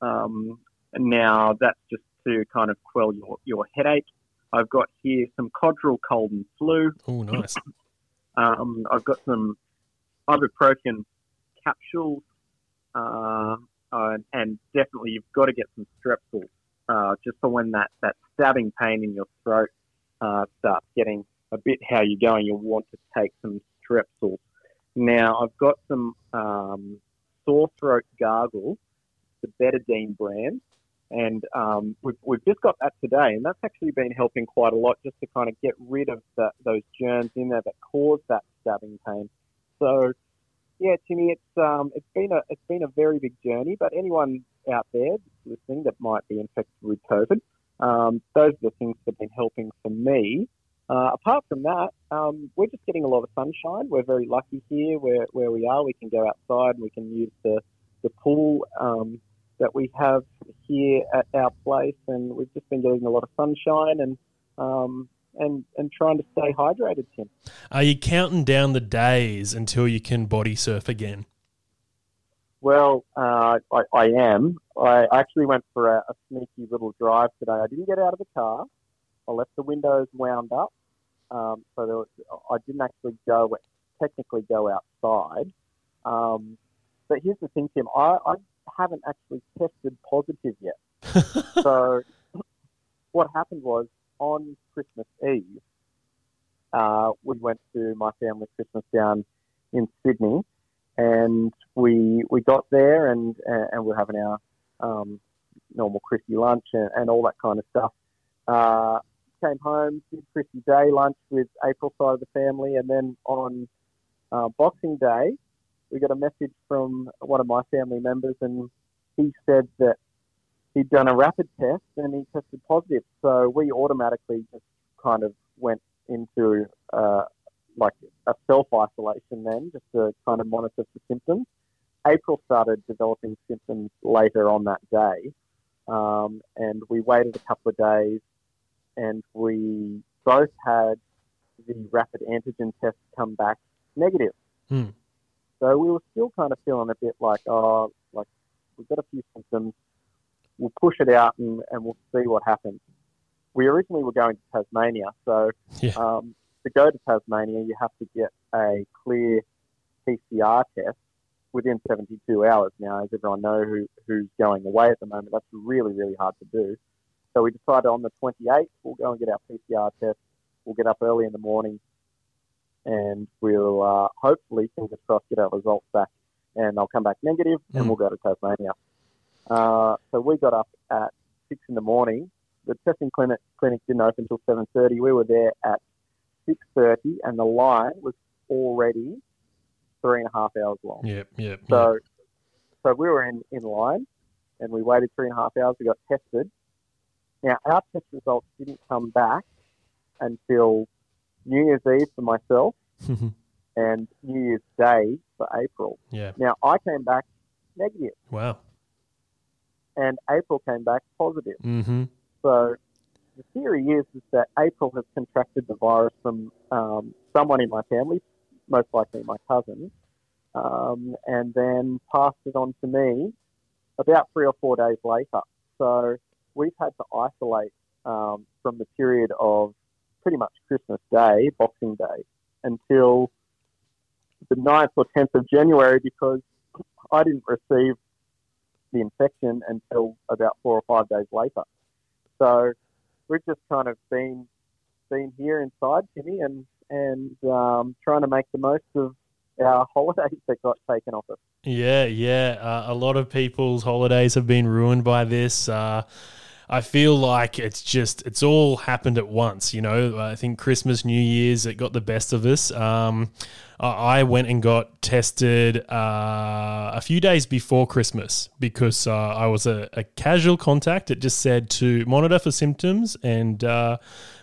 Um, now that's just to kind of quell your, your headache. I've got here some Codral cold and flu. Oh, nice. Um, I've got some ibuprofen capsules, uh, uh, and definitely you've got to get some Strepsils, uh, just for when that, that stabbing pain in your throat uh, starts getting a bit how you're going. You'll want to take some Strepsils. Now I've got some um, sore throat gargles, the Betadine brand, and um, we've, we've just got that today, and that's actually been helping quite a lot just to kind of get rid of the, those germs in there that cause that stabbing pain. So, yeah, Timmy, it's um, it's been a it's been a very big journey. But anyone out there listening that might be infected with COVID, um, those are the things that have been helping for me. Uh, apart from that, um, we're just getting a lot of sunshine. We're very lucky here where, where we are. We can go outside. And we can use the the pool um, that we have here at our place, and we've just been getting a lot of sunshine and um, and and trying to stay hydrated, Tim. Are you counting down the days until you can body surf again? Well, uh, I, I am. I actually went for a, a sneaky little drive today. I didn't get out of the car. I left the windows wound up, um, so there was, I didn't actually go technically go outside. Um, but here's the thing, Tim. I, I haven't actually tested positive yet. so what happened was on Christmas Eve, uh, we went to my family's Christmas down in Sydney, and we we got there and and we're having our um, normal Chrissy lunch and, and all that kind of stuff. Uh, came home, did Chrissy Day lunch with April side of the family, and then on uh, Boxing Day, we got a message from one of my family members, and he said that he'd done a rapid test and he tested positive. So we automatically just kind of went into uh, like a self isolation then, just to kind of monitor for symptoms. April started developing symptoms later on that day, um, and we waited a couple of days, and we both had the rapid antigen test come back negative. Hmm. So we were still kind of feeling a bit like, oh, like we've got a few symptoms. We'll push it out and, and we'll see what happens. We originally were going to Tasmania, so Yeah. um, to go to Tasmania, you have to get a clear PCR test within 72 hours. Now, as everyone knows who, who's going away at the moment, that's really, really hard to do. So we decided on the 28th, we'll go and get our PCR test. We'll get up early in the morning and we'll uh, hopefully, fingers crossed, get our results back and they'll come back negative and Mm. we'll go to Tasmania. Uh, so we got up at 6 in the morning. The testing clinic, clinic didn't open until 7.30. We were there at 6.30 and the line was already three and a half hours long. Yep, yep. yep. So, so we were in, in line and we waited three and a half hours. We got tested. Now, our test results didn't come back until New Year's Eve for myself and New Year's Day for April. yeah. Now, I came back negative Wow. and April came back positive. Mm-hmm. So the theory is, is that April has contracted the virus from um, someone in my family, most likely my cousin, um, and then passed it on to me about three or four days later. So we've had to isolate um, from the period of pretty much Christmas Day, Boxing Day, until the 9th or 10th of January because I didn't receive the infection until about four or five days later. So we've just kind of been been here inside, Timmy, and and um, trying to make the most of our holidays that got taken off us. Yeah, yeah. Uh, a lot of people's holidays have been ruined by this. Uh, I feel like it's just it's all happened at once. You know, I think Christmas, New Year's, it got the best of us. Um, I went and got tested uh, a few days before Christmas because uh, I was a, a, casual contact. It just said to monitor for symptoms and uh,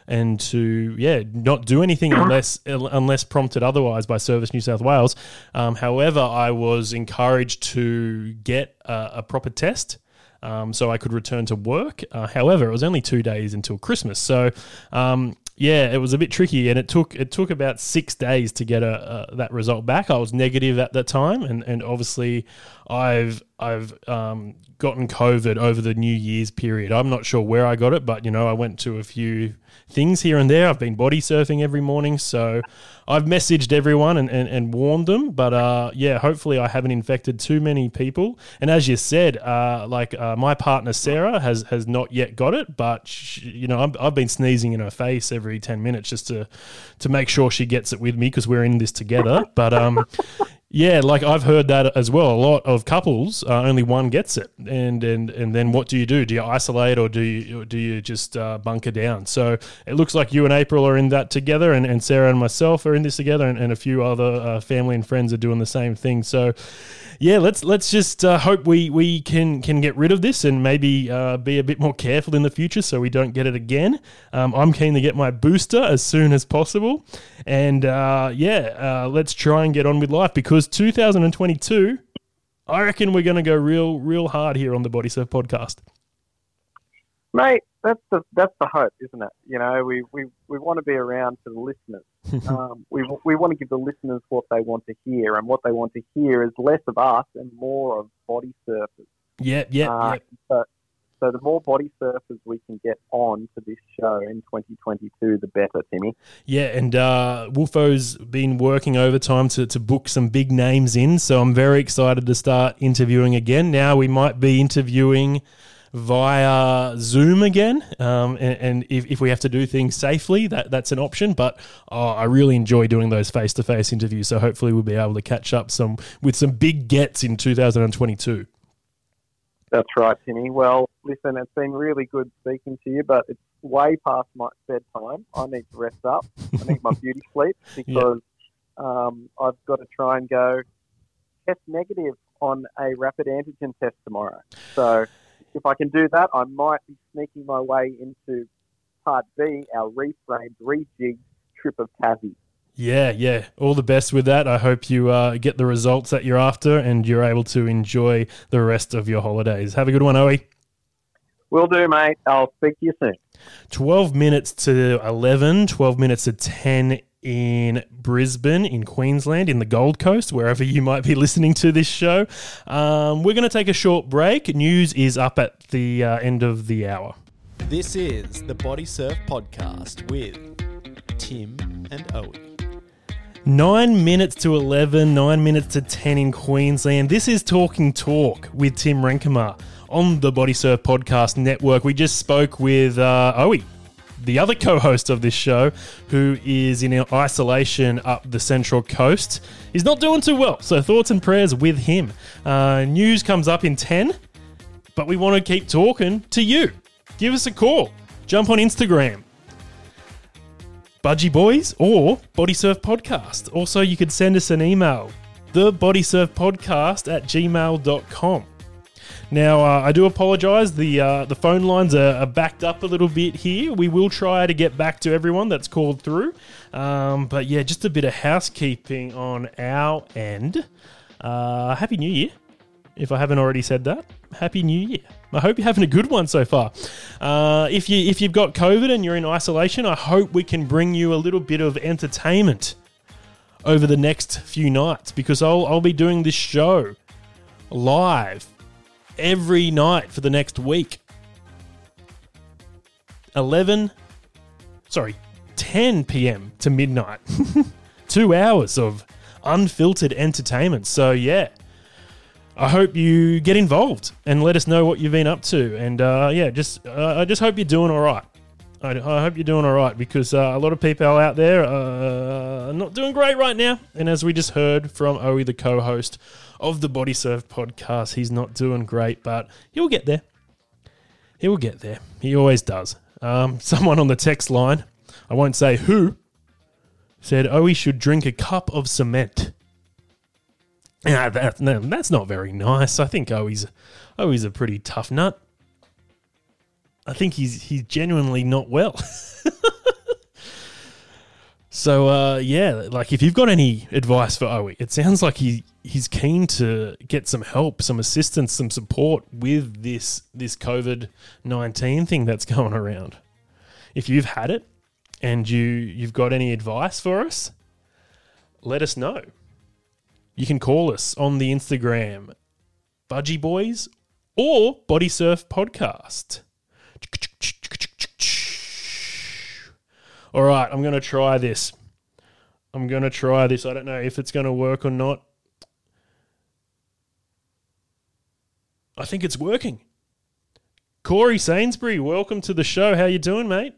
and to yeah not do anything unless unless prompted otherwise by Service New South Wales. Um, however, I was encouraged to get a, a proper test um, so I could return to work. Uh, however, it was only two days until Christmas, so um, yeah, it was a bit tricky, and it took it took about six days to get a, that result back. I was negative at that time, and, and obviously, I've I've um, gotten COVID over the New Year's period. I'm not sure where I got it, but you know, I went to a few things here and there. I've been body surfing every morning, so I've messaged everyone and, and, and warned them. But uh, yeah, hopefully I haven't infected too many people. And as you said, uh, like uh, my partner Sarah has has not yet got it, but she, you know i have been sneezing in her face every ten minutes just to to make sure she gets it with me because we're in this together. But um, yeah, like I've heard that as well. A lot of couples, uh, only one gets it, and and and then what do you do? Do you isolate or do you do you just uh, bunker down? So it looks like you and April are in that together, and, and Sarah and myself are in this together, and, and a few other uh, family and friends are doing the same thing. So yeah, let's let's just uh, hope we we can can get rid of this and maybe uh, be a bit more careful in the future so we don't get it again. Um, I'm keen to get my booster as soon as possible, and uh, yeah, let's try and get on with life because 2022. I reckon we're going to go real, real hard here on the Body Surf podcast. Mate, that's the that's the hope, isn't it? You know, we, we, we want to be around for the listeners. um, we we want to give the listeners what they want to hear, and what they want to hear is less of us and more of body surfers. Yeah, yeah, uh, so the more body surfers we can get on to this show in 2022, the better, Timmy. Yeah, and uh, Wolfo's been working overtime to, to book some big names in, so I'm very excited to start interviewing again. Now we might be interviewing via Zoom again. Um, and, and if, if, we have to do things safely, that, that's an option. But oh, I really enjoy doing those face to face interviews. So hopefully we'll be able to catch up some with some big gets in 2022. That's right, Timmy. Well, listen, it's been really good speaking to you, but it's way past my bedtime. I need to rest up. I need my beauty sleep because um, I've got to try and go test negative on a rapid antigen test tomorrow. So if I can do that, I might be sneaking my way into part B, our reframed, rejigged trip of Tassie. Yeah, yeah. All the best with that. I hope you uh, get the results that you're after and you're able to enjoy the rest of your holidays. Have a good one, Owie. Will do, mate. I'll speak to you soon. 12 minutes to 11, 12 minutes to 10 in Brisbane, in Queensland, in the Gold Coast, wherever you might be listening to this show. Um, we're going to take a short break. News is up at the uh, end of the hour. This is the Body Surf Podcast with Tim and Owie. Nine minutes to 11, nine minutes to 10 in Queensland. This is Talking Talk with Tim Renkema on the Body Surf Podcast Network. We just spoke with uh, Owie the other co-host of this show, who is in isolation up the Central Coast, He's not doing too well. So thoughts and prayers with him. Uh, news comes up in ten, but we want to keep talking to you. Give us a call. Jump on Instagram. Budgie Boys or Body Surf Podcast. Also, you could send us an email, the Body Surf Podcast at gmail.com. Now, uh, I do apologise. The uh, the phone lines are, are, backed up a little bit here. We will try to get back to everyone that's called through. Um, but yeah, just a bit of housekeeping on our end. Uh, Happy New Year, if I haven't already said that. Happy New Year. I hope you're having a good one so far. Uh, if you if you've got COVID and you're in isolation, I hope we can bring you a little bit of entertainment over the next few nights because I'll I'll be doing this show live every night for the next week. 11 sorry, 10 p.m. to midnight. Two hours of unfiltered entertainment. So, yeah. I hope you get involved and let us know what you've been up to. And uh, yeah, just uh, I just hope you're doing all right. I, I hope you're doing all right because uh, a lot of people out there uh, are not doing great right now. And as we just heard from Owie, the co-host of the Body Surf podcast, he's not doing great, but he'll get there. He will get there. He always does. Um, someone on the text line, I won't say who, said Owie should drink a cup of cement. Yeah, that, that's not very nice. I think Owie's, Owie's a pretty tough nut. I think he's he's genuinely not well. so uh, yeah, like if you've got any advice for Owie, it sounds like he he's keen to get some help, some assistance, some support with this this COVID nineteen thing that's going around. If you've had it and you you've got any advice for us, let us know. You can call us on the Instagram, Budgie Boys or Body Surf Podcast. All right, I'm going to try this. I'm going to try this. I don't know if it's going to work or not. I think it's working. Corey Sainsbury, welcome to the show. How you doing, mate?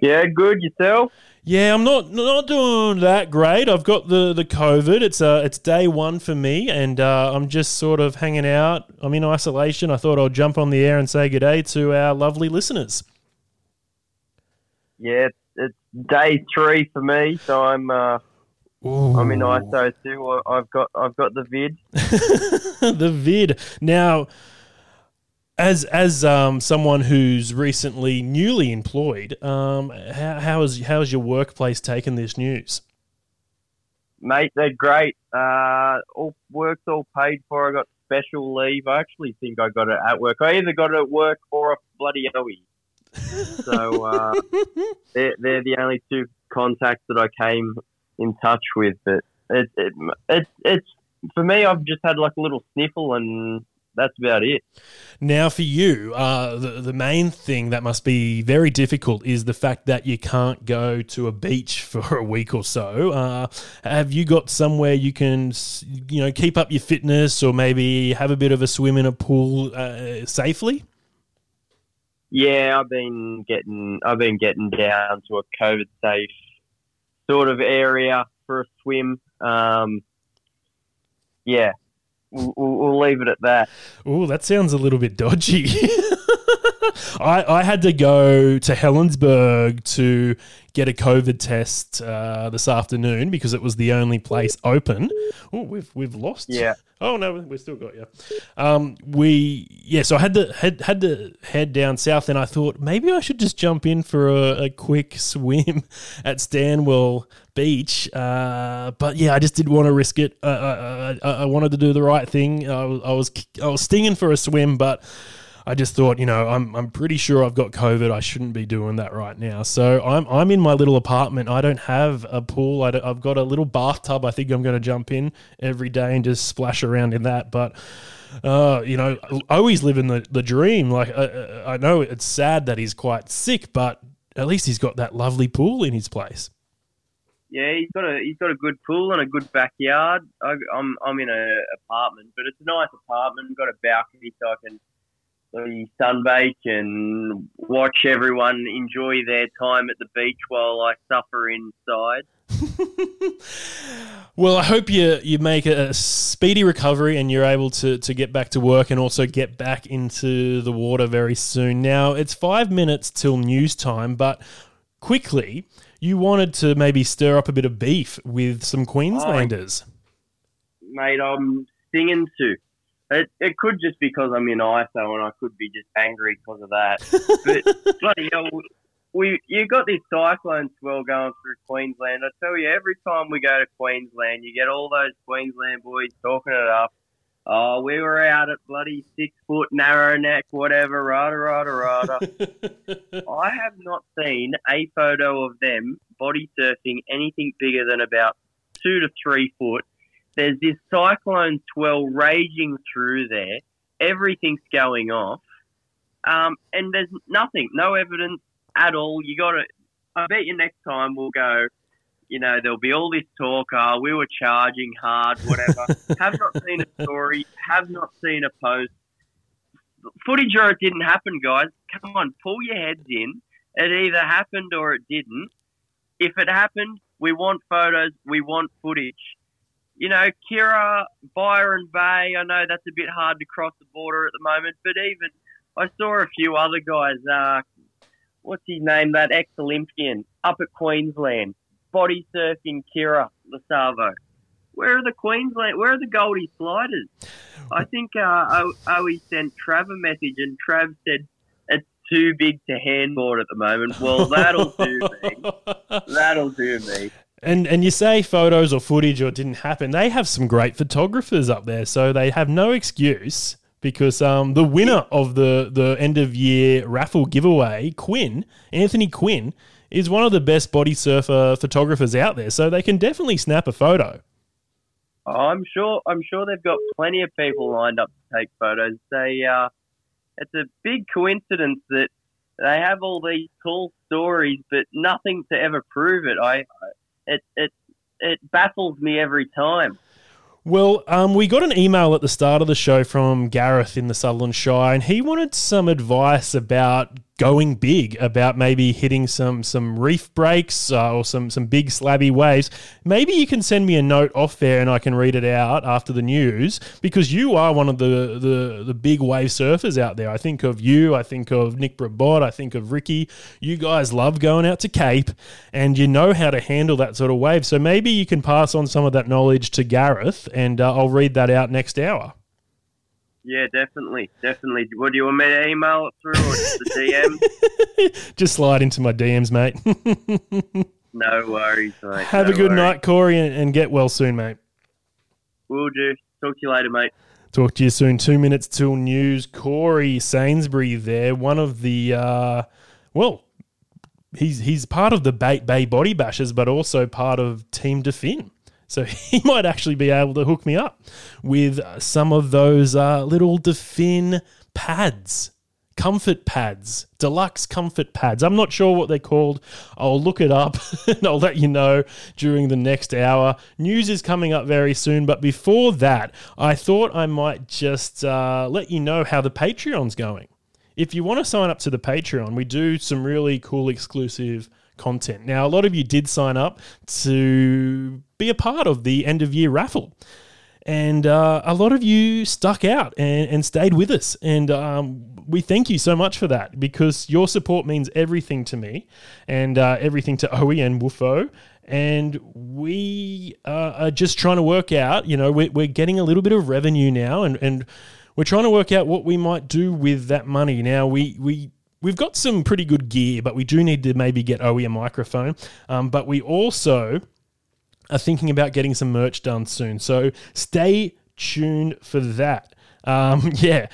Yeah, good. Yourself? Yeah, I'm not not doing that great. I've got the, the COVID. It's uh it's day one for me, and uh, I'm just sort of hanging out. I'm in isolation. I thought I'd jump on the air and say good day to our lovely listeners. Yeah, it's, day three for me, so I'm uh, I'm in ISO too. I've got I've got the vid. the vid. Now, as as um, someone who's recently newly employed, um, how how is how's your workplace taken this news? Mate, they're great. Uh, all work's all paid for. I got special leave. I actually think I got it at work. I either got it at work or a bloody Owie. So uh, they're, they're the only two contacts that I came in touch with. But it, it, it, it's for me. I've just had like a little sniffle, and that's about it. Now, for you, uh, the the main thing that must be very difficult is the fact that you can't go to a beach for a week or so. Uh, have you got somewhere you can, you know, keep up your fitness or maybe have a bit of a swim in a pool uh, safely? Yeah, I've been getting I've been getting down to a COVID safe sort of area for a swim. Um, yeah, we'll, we'll we'll leave it at that. Oh, that sounds a little bit dodgy. I, I had to go to Helensburgh to get a COVID test uh, this afternoon because it was the only place open. Oh, we've we've lost. Yeah. Oh no, we still got you. Um, we yeah. So I had to had had to head down south, and I thought maybe I should just jump in for a, a quick swim at Stanwell Beach. Uh, but yeah, I just didn't want to risk it. I, I, I wanted to do the right thing. I was, I was I was stinging for a swim, but. I just thought, you know, I'm, I'm pretty sure I've got COVID. I shouldn't be doing that right now. So I'm, I'm in my little apartment. I don't have a pool. I I've got a little bathtub. I think I'm going to jump in every day and just splash around in that. But, uh, you know, always living the, the dream. Like, I, I know it's sad that he's quite sick, but at least he's got that lovely pool in his place. Yeah, he's got a he's got a good pool and a good backyard. I, I'm I'm in an apartment, but it's a nice apartment. Got a balcony so I can bloody sunbake and watch everyone enjoy their time at the beach while I suffer inside. Well, I hope you you make a speedy recovery and you're able to, to get back to work and also get back into the water very soon. Now, it's five minutes till news time, but quickly, you wanted to maybe stir up a bit of beef with some Queenslanders. Oh, mate, I'm singing to. It, it could just because I'm in ISO and I could be just angry because of that. But bloody hell, we you got this cyclone swell going through Queensland. I tell you, every time we go to Queensland, you get all those Queensland boys talking it up. Oh, we were out at bloody six foot narrow neck, whatever, rada rada rada. I have not seen a photo of them body surfing anything bigger than about two to three foot. There's this cyclone swell raging through there. Everything's going off. Um, and there's nothing, no evidence at all. You got to. I bet you next time we'll go. You know, there'll be all this talk. Oh, we were charging hard, whatever. have not seen a story. Have not seen a post. Footage or it didn't happen, guys. Come on, pull your heads in. It either happened or it didn't. If it happened, we want photos. We want footage. You know, Kirra, Byron Bay. I know that's a bit hard to cross the border at the moment, but even I saw a few other guys. Uh, what's his name? That ex-Olympian up at Queensland, body surfing Kirra Lasavo. Where are the Queensland? Where are the Goldie Sliders? I think uh, Owie sent Trav a message, and Trav said it's too big to handboard at the moment. Well, that'll do me. That'll do me. And and you say photos or footage or it didn't happen. They have some great photographers up there, so they have no excuse because um, the winner of the the end of year raffle giveaway, Quinn Anthony Quinn, is one of the best body surfer photographers out there. So they can definitely snap a photo. I'm sure. I'm sure they've got plenty of people lined up to take photos. They, uh, it's a big coincidence that they have all these cool stories, but nothing to ever prove it. I, it, it, it baffles me every time. Well, um, we got an email at the start of the show from Gareth in the Sutherland Shire, and he wanted some advice about going big about maybe hitting some some reef breaks uh, or some some big slabby waves, maybe you can send me a note off there and I can read it out after the news because you are one of the the, the big wave surfers out there. I think of you, I think of Nick Brabot, I think of Ricky. You guys love going out to Cape and you know how to handle that sort of wave. So maybe you can pass on some of that knowledge to Gareth and uh, I'll read that out next hour. Yeah, definitely, definitely. What do you want me to email it through or just the DM? just slide into my DMs, mate. no worries, mate. Have no a good worries. night, Corey, and, and get well soon, mate. Will do. Talk to you later, mate. Talk to you soon. Two minutes till news. Corey Sainsbury there, one of the uh, well, he's he's part of the Bay, Bay Body Bashers, but also part of Team DaFiN. So he might actually be able to hook me up with some of those uh, little DaFiN pads, comfort pads, deluxe comfort pads. I'm not sure what they're called. I'll look it up and I'll let you know during the next hour. News is coming up very soon, but before that, I thought I might just uh, let you know how the Patreon's going. If you want to sign up to the Patreon, we do some really cool exclusive content. Now, a lot of you did sign up to be a part of the end of year raffle. And uh, a lot of you stuck out and, and stayed with us. And um, we thank you so much for that because your support means everything to me and uh, everything to Owie and Woofo. And we uh, are just trying to work out, you know, we're, we're getting a little bit of revenue now and, and we're trying to work out what we might do with that money. Now, we, we we've got some pretty good gear, but we do need to maybe get Owie a microphone. Um, but we also are thinking about getting some merch done soon. So stay tuned for that. Um, yeah.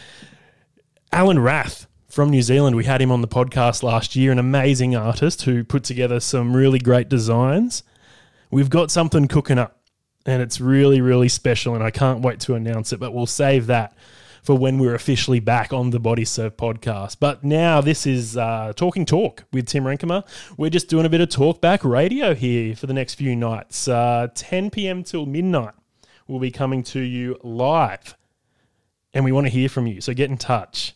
Alan Rath from New Zealand, we had him on the podcast last year, an amazing artist who put together some really great designs. We've got something cooking up, and it's really, really special, and I can't wait to announce it, but we'll save that for when we're officially back on the Body Surf podcast. But now this is uh, Talking Talk with Tim Renkema. We're just doing a bit of talkback radio here for the next few nights. Uh, 10 p.m. till midnight. We'll be coming to you live. And we want to hear from you, so get in touch.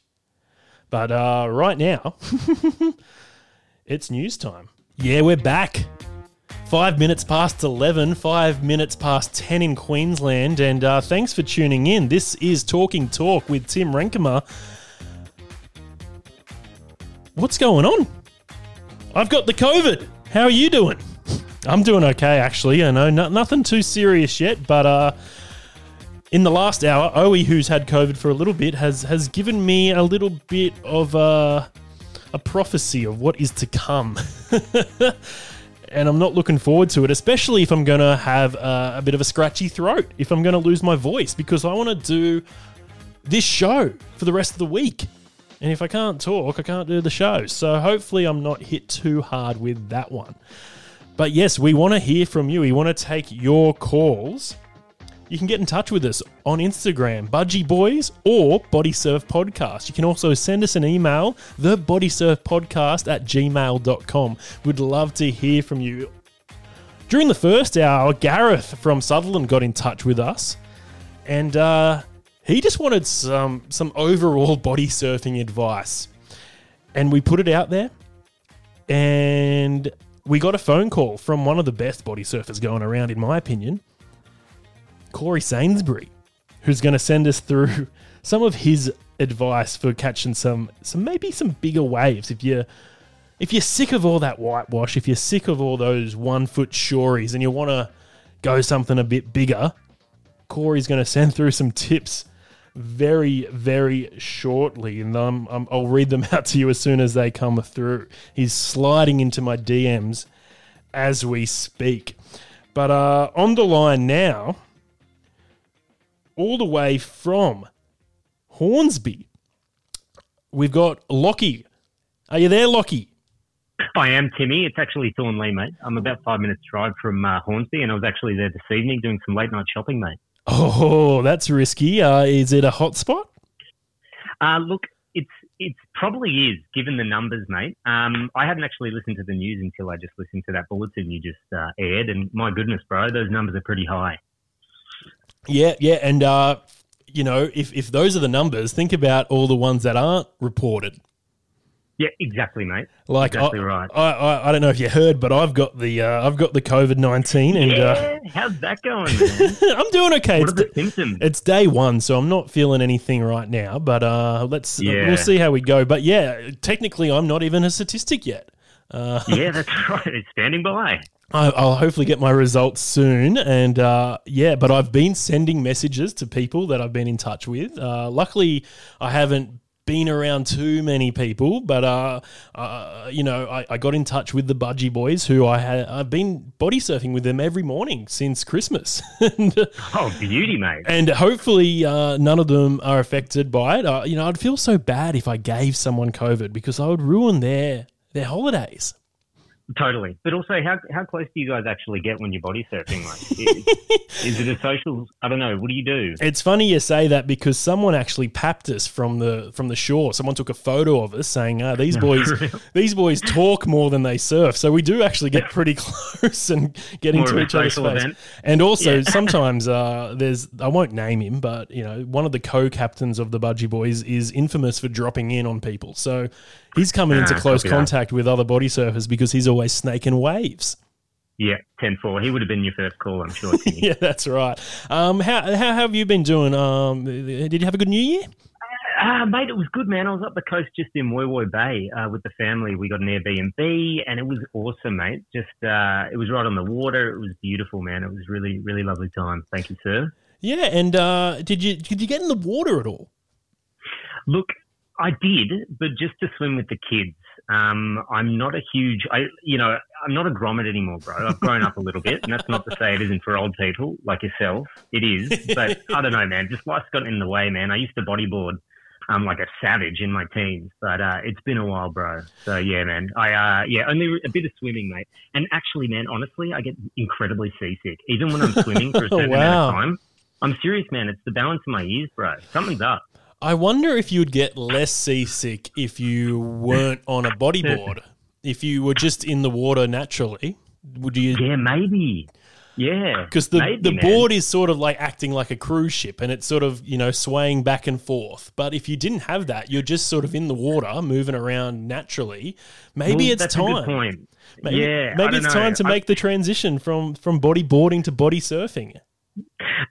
But uh, right now, it's news time. Yeah, we're back. Five minutes past 11, five minutes past 10 in Queensland. And uh, thanks for tuning in. This is Talking Talk with Tim Renkema. What's going on? I've got the COVID. How are you doing? I'm doing okay, actually. I know no, nothing too serious yet, but uh, in the last hour, Owie, who's had COVID for a little bit, has has given me a little bit of a, a prophecy of what is to come. and I'm not looking forward to it, especially if I'm going to have a, a, bit of a scratchy throat, if I'm going to lose my voice, because I want to do this show for the rest of the week. And if I can't talk, I can't do the show. So hopefully, I'm not hit too hard with that one. But yes, we want to hear from you. We want to take your calls. You can get in touch with us on Instagram, Budgie Boys or Body Surf Podcast. You can also send us an email, the Body Surf Podcast at gmail.com. We'd love to hear from you. During the first hour, Gareth from Sutherland got in touch with us, and uh, he just wanted some some overall body surfing advice, and we put it out there, and we got a phone call from one of the best body surfers going around, in my opinion, Corey Sainsbury, who's going to send us through some of his advice for catching some some maybe some bigger waves if you if you're sick of all that whitewash, if you're sick of all those one foot shories and you want to go something a bit bigger, Corey's going to send through some tips very, very shortly. And um, um, I'll read them out to you as soon as they come through. He's sliding into my DMs as we speak. But uh, on the line now, all the way from Hornsby, we've got Lockie. Are you there, Lockie? I am Timmy. It's actually Thornleigh, mate. I'm about five minutes drive from uh, Hornsby, and I was actually there this evening doing some late night shopping, mate. Oh, that's risky. Uh, is it a hot spot? Uh, look, it's it probably is, given the numbers, mate. Um, I hadn't actually listened to the news until I just listened to that bulletin you just uh, aired, and my goodness, bro, those numbers are pretty high. Yeah, yeah, and uh, you know, if if those are the numbers, think about all the ones that aren't reported. Yeah, exactly, mate. Like, exactly I, right. I, I, I don't know if you heard, but I've got the uh, I've got the COVID nineteen, and uh, how's that going, man? I'm doing okay. what It's, are the symptoms? it's day one, so I'm not feeling anything right now. But uh, let's Yeah. we'll see how we go. But yeah, technically, I'm not even a statistic yet. Uh, yeah, that's right. It's standing by. I'll hopefully get my results soon. And uh, yeah, but I've been sending messages to people that I've been in touch with. Uh, luckily, I haven't been around too many people, but uh, uh, you know, I, I got in touch with the Budgie Boys, who I had I've been body surfing with them every morning since Christmas, and, Oh, beauty, mate. and hopefully uh, none of them are affected by it. Uh, you know, I'd feel so bad if I gave someone COVID because I would ruin their their holidays. Totally. But also, how, how close do you guys actually get when you're body surfing? Like, is, is it a social? I don't know. What do you do? It's funny you say that because someone actually papped us from the from the shore. Someone took a photo of us saying, "Ah, these boys, these boys talk more than they surf." So we do actually get pretty close and get More into each other's face. event. And also Yeah. sometimes uh, there's I won't name him, but you know one of the co-captains of the Budgie Boys is infamous for dropping in on people. So he's coming into close contact with other body surfers because he's always snaking waves. Yeah, 10 4. He would have been your first call, I'm sure. Yeah, that's right. Um, how how have you been doing? Um, did you have a good New Year? Ah, mate, it was good, man. I was up the coast just in Woy Woy Bay uh, with the family. We got an Airbnb, and it was awesome, mate. Just uh, it was right on the water. It was beautiful, man. It was really, really lovely time. Thank you, sir. Yeah, and uh, did you did you get in the water at all? Look, I did, but just to swim with the kids. Um, I'm not a huge, I, you know, I'm not a grommet anymore, bro. I've grown up a little bit, and that's not to say it isn't for old people like yourself. It is, but I don't know, man. Just life's gotten in the way, man. I used to bodyboard. Um, like a savage in my teens, but uh, it's been a while, bro. So yeah, man. I uh, yeah, only a bit of swimming, mate. And actually, man, honestly, I get incredibly seasick, even when I'm swimming for a certain amount of time. I'm serious, man. It's the balance in my ears, bro. Something's up. I wonder if you'd get less seasick if you weren't on a bodyboard. if you were just in the water naturally, would you? Yeah, maybe. Yeah, Because the, maybe, the man. board is sort of like acting like a cruise ship and it's sort of, you know, swaying back and forth. But if you didn't have that, you're just sort of in the water, moving around naturally. Maybe Well, it's that's time. A good point. Maybe, yeah, maybe it's know. time to I- make the transition from, from bodyboarding to body surfing.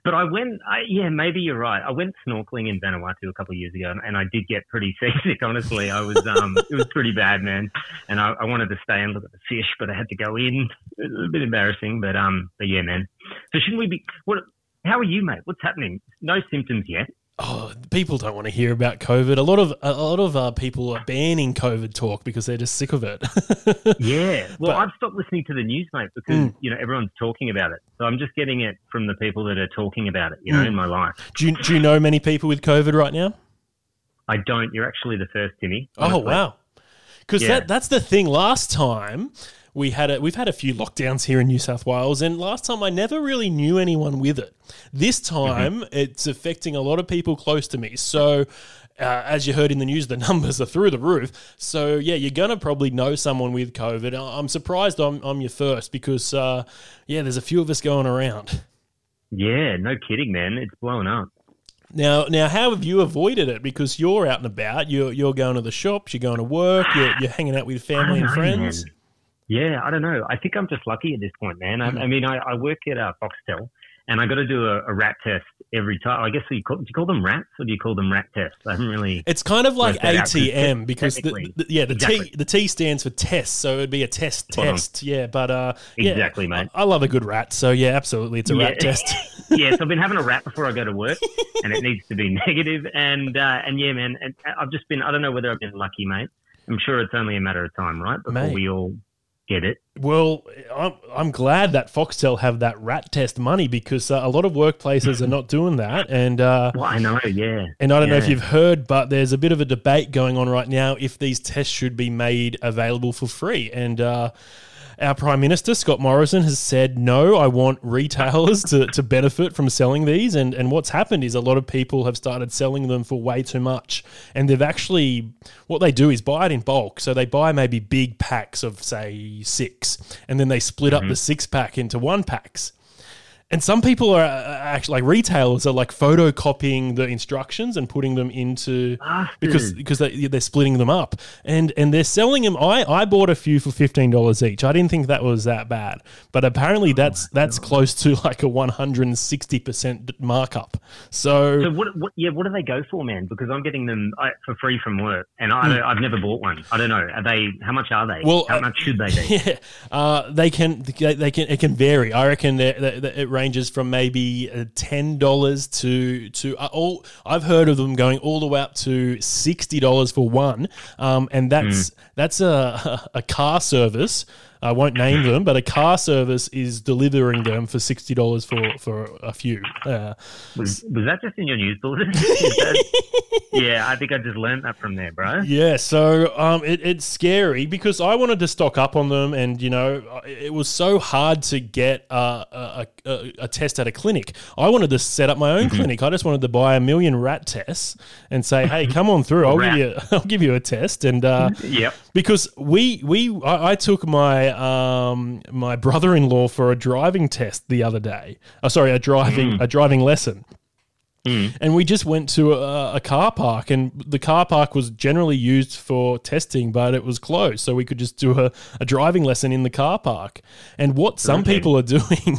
But I went. I, yeah, maybe you're right. I went snorkeling in Vanuatu a couple of years ago, and, and I did get pretty seasick. Honestly, I was. Um, it was pretty bad, man. And I, I wanted to stay and look at the fish, but I had to go in. It was a bit embarrassing, but um, but yeah, man. So shouldn't we be? What? How are you, mate? What's happening? No symptoms yet. Oh, people don't want to hear about COVID. A lot of a lot of uh, people are banning COVID talk because they're just sick of it. Yeah. Well, But- I've stopped listening to the news, mate, because Mm. you know everyone's talking about it. So I'm just getting it from the people that are talking about it. You know, Mm. in my life. do you do you know many people with COVID right now? I don't. You're actually the first, Timmy. Oh wow! Because Yeah. that that's the thing. Last time we had a, we've had a few lockdowns here in New South Wales, and last time I never really knew anyone with it. This time it's affecting a lot of people close to me. So. Uh, as you heard in the news, the numbers are through the roof. So yeah, you're gonna probably know someone with COVID. I'm surprised I'm, I'm your first because uh, yeah, there's a few of us going around. Yeah, no kidding, man. It's blowing up. Now, now, how have you avoided it? Because you're out and about. You're you're going to the shops. You're going to work. You're, you're hanging out with family and friends. man. Yeah, I don't know. I think I'm just lucky at this point, man. I, I mean, I, I work at uh, Foxtel, and I got to do a, a rat test every time. I guess you call, do you call them rats or do you call them rat tests? I haven't really. It's kind of like Work that out, 'cause ATM because the, the- yeah the T the T stands for test, so it'd be a test Spot on. test. Yeah, but uh, yeah, Exactly, mate. I, I love a good rat, so yeah, absolutely, it's a rat Yeah. test. yes, I've been having a rat before I go to work, and it needs to be negative. And uh, and yeah, man, and I've just been. I don't know whether I've been lucky, mate. I'm sure it's only a matter of time, right, before Mate. we all get it. Well, I'm, I'm glad that Foxtel have that rat test money because uh, a lot of workplaces are not doing that, and uh, Well, I know, yeah. And I don't know if you've heard, but there's a bit of a debate going on right now if these tests should be made available for free. And uh, our Prime Minister, Scott Morrison, has said, no, I want retailers to, to benefit from selling these. And, and what's happened is a lot of people have started selling them for way too much. And they've actually, what they do is buy it in bulk. So they buy maybe big packs of, say, six, and then they split up mm-hmm. the six pack into one packs. And some people are uh, actually like retailers are like photocopying the instructions and putting them into because because they, they're splitting them up and and they're selling them. I I bought a few for fifteen dollars each. I didn't think that was that bad, but apparently that's that's close to like a one hundred and sixty percent markup. So, So what, what? Yeah, what do they go for, man? Because I'm getting them for free from work, and I I've never bought one. I don't know. Are they? How much are they? Hmm. Well, how uh, much should they be? Yeah, uh, they can. They they can. It can vary. I reckon that- that it ranges from maybe uh, ten dollars to to uh, all. I've heard of them going all the way up to sixty dollars for one, um, and that's that's a a car service. I won't name them, but a car service is delivering them for sixty dollars for for a few. Uh, Was, was that just in your news bulletin? Yeah, I think I just learned that from there, bro. Yeah, so um, it, it's scary because I wanted to stock up on them, and you know, it was so hard to get uh, a, a, a test at a clinic. I wanted to set up my own Mm-hmm. clinic. I just wanted to buy a million rat tests and say, "Hey, come on through. I'll give you, I'll give you a test." And uh, Yep. because we we I, I took my um my brother in law for a driving test the other day. Oh, sorry, a driving a driving lesson. Mm. And we just went to a, a car park, and the car park was generally used for testing, but it was closed. So we could just do a, a driving lesson in the car park. And what some Okay. people are doing,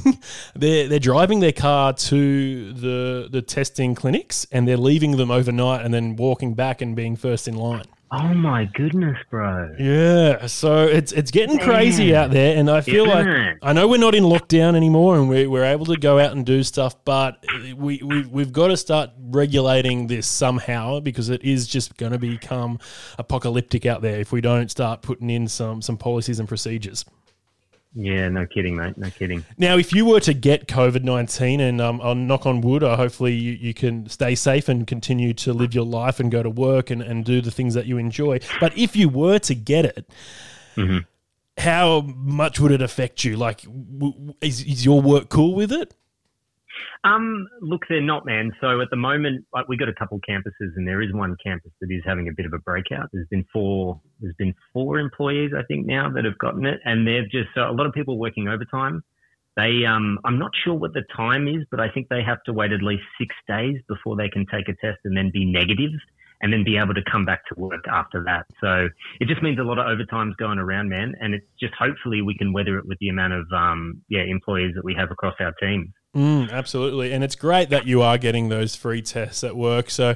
they're, they're driving their car to the, the testing clinics and they're leaving them overnight and then walking back and being first in line. Oh my goodness, bro. Yeah, so it's it's getting crazy out there, and I feel Isn't like it? I know we're not in lockdown anymore, and we, we're able to go out and do stuff, but we, we we've got to start regulating this somehow because it is just going to become apocalyptic out there if we don't start putting in some some policies and procedures. Yeah, no kidding, mate. No kidding. Now, if you were to get COVID 19, and um, I'll knock on wood, uh, hopefully you, you can stay safe and continue to live your life and go to work and, and do the things that you enjoy. But if you were to get it, Mhm. how much would it affect you? Like, w- is, is your work cool with it? Um, look, they're not, man. So at the moment, like we got a couple campuses, and there is one campus that is having a bit of a breakout. There's been four. There's been four employees, I think, now that have gotten it, and they've just so a lot of people working overtime. They, um, I'm not sure what the time is, but I think they have to wait at least six days before they can take a test and then be negative, and then be able to come back to work after that. So it just means a lot of overtime's going around, man. And it's just hopefully we can weather it with the amount of um, yeah employees that we have across our team. Mm, absolutely, and it's great that you are getting those free tests at work. So,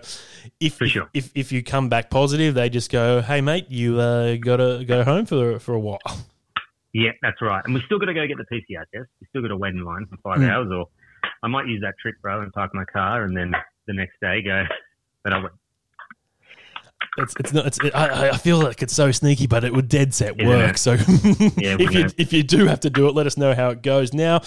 if For sure. if, if you come back positive, they just go, "Hey, mate, you uh, got to go home for for a while." Yeah, that's right. And we still got to go get the PCR test. We still got to wait in line for five Mm. hours, or I might use that trick, bro, and park my car, and then the next day go. But I went. It's it's not. It's, I, I feel like it's so sneaky, but it would dead set work. it? So Yeah, if you wouldn't if you do have to do it, let us know how it goes. Now,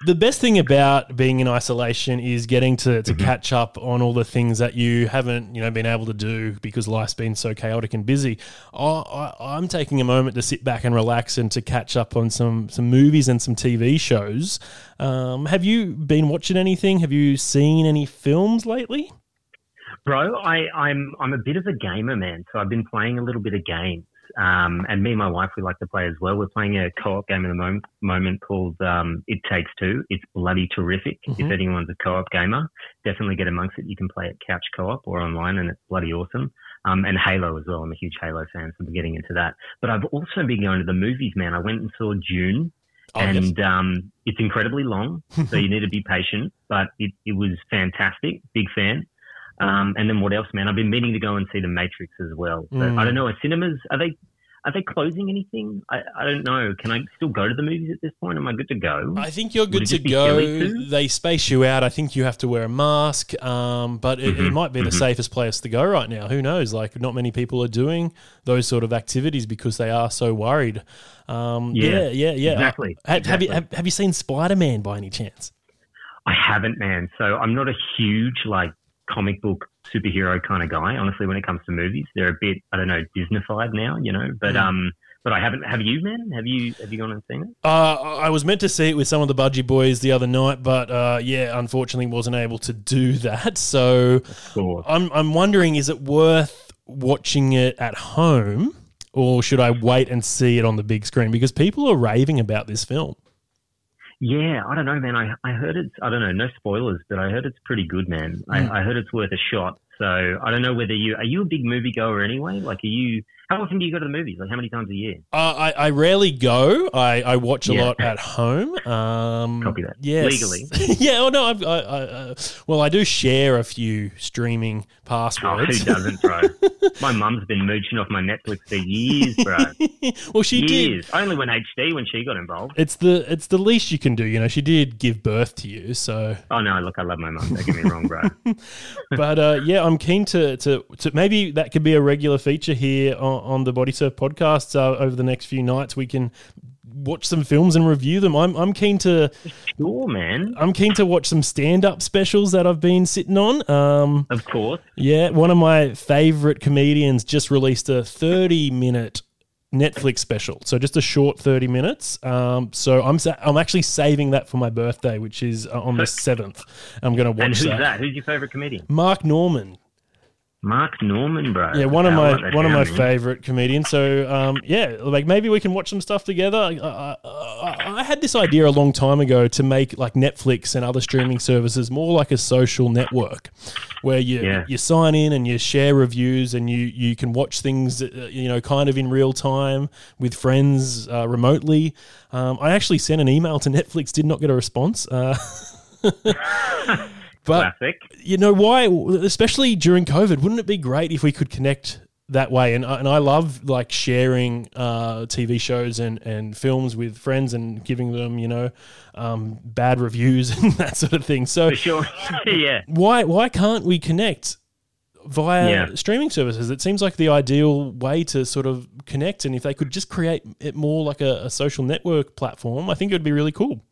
the best thing about being in isolation is getting to, to Mm-hmm. catch up on all the things that you haven't you know been able to do because life's been so chaotic and busy. I, I, I'm taking a moment to sit back and relax and to catch up on some some movies and some TV shows. Um, have you been watching anything? Have you seen any films lately? Bro, I, I'm I'm a bit of a gamer, man. So I've been playing a little bit of games. Um, and me and my wife, we like to play as well. We're playing a co-op game at the moment, moment called um, It Takes Two. It's bloody terrific. If Mhm. anyone's a co-op gamer, definitely get amongst it. You can play it couch co-op or online, and it's bloody awesome. Um, and Halo as well. I'm a huge Halo fan, so I'm getting into that. But I've also been going to the movies, man. I went and saw Dune, Oh, yes. and um, it's incredibly long, so you need to be patient. But it, it was fantastic. Big fan. Um, and then what else, man? I've been meaning to go and see The Matrix as well. But Mm. I don't know. Are cinemas are they are they closing anything? I, I don't know. Can I still go to the movies at this point? Am I good to go? I think you're good to go. They space you out. I think you have to wear a mask, um, but it, it Mhm, might be the mhm. safest place to go right now. Who knows? Like, not many people are doing those sort of activities because they are so worried. Um, yeah, Yeah, yeah, yeah. exactly, Uh, have, have you have, have you seen Spider Man by any chance? I haven't, man. So I'm not a huge like comic book superhero kind of guy. Honestly, when it comes to movies, they're a bit I don't know Disneyfied now, you know. But Mm. um, but I haven't. Have you, man? Have you have you gone and seen it? Uh, I was meant to see it with some of the Budgie Boys the other night, but uh, yeah, unfortunately wasn't able to do that. So I'm I'm wondering, is it worth watching it at home, or should I wait and see it on the big screen? Because people are raving about this film. Yeah, I don't know, man. I, I heard it's, I don't know, no spoilers, but I heard it's pretty good, man. Mm. I, I heard it's worth a shot. So I don't know whether you, are you a big moviegoer anyway? Like, are you, how often do you go to the movies? Like, how many times a year? Uh, I, I rarely go. I, I watch a Yeah. lot at home. Um, Copy that. Yes. Legally. yeah. Oh no. I've, I, I, uh, well, I do share a few streaming Oh, passwords. who doesn't, bro? my mum's been mooching off my Netflix for years, bro. well, she did. years. I only when HD when she got involved. It's the it's the least you can do. You know, she did give birth to you, so. Oh, no, look, I love my mum. Don't get me wrong, bro. but uh, yeah, I'm keen to, to to maybe that could be a regular feature here on, on the Body Surf podcast uh, over the next few nights. We can watch some films and review them. I'm I'm keen to Sure, man. I'm keen to watch some stand up specials that I've been sitting on. Um, Of course. yeah, one of my favorite comedians just released a 30 minute Netflix special. So just a short 30 minutes. Um, so I'm sa- I'm actually saving that for my birthday, which is uh, on the 7th. I'm going to watch And who's that. that? Who's your favorite comedian? Mark Normand. Mark Normand, bro. Yeah, one of my one of my favorite comedians. So um, yeah, like maybe we can watch some stuff together. I, I, I, I had this idea a long time ago to make like Netflix and other streaming services more like a social network, where you Yeah. you sign in and you share reviews and you you can watch things uh, you know kind of in real time with friends uh, remotely. Um, I actually sent an email to Netflix, did not get a response. Uh, but Classic. you know why especially during covid wouldn't it be great if we could connect that way and, I- and i love like sharing uh, tv shows and, and films with friends and giving them you know um, bad reviews and that sort of thing so For sure. yeah. why why can't we connect via Yeah. streaming services it seems like the ideal way to sort of connect and if they could just create it more like a, a social network platform i think it would be really cool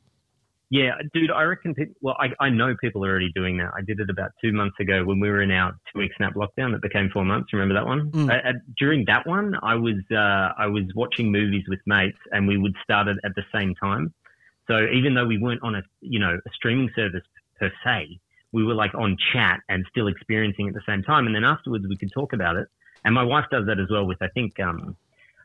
Yeah, dude, I reckon. People, well, I, I know people are already doing that. I did it about two months ago when we were in our two week snap lockdown that became four months. Remember that one? Mm. I, I, during that one, I was uh, I was watching movies with mates, and we would start it at the same time. So even though we weren't on a you know a streaming service per se, we were like on chat and still experiencing at the same time. And then afterwards, we could talk about it. And my wife does that as well with I think um,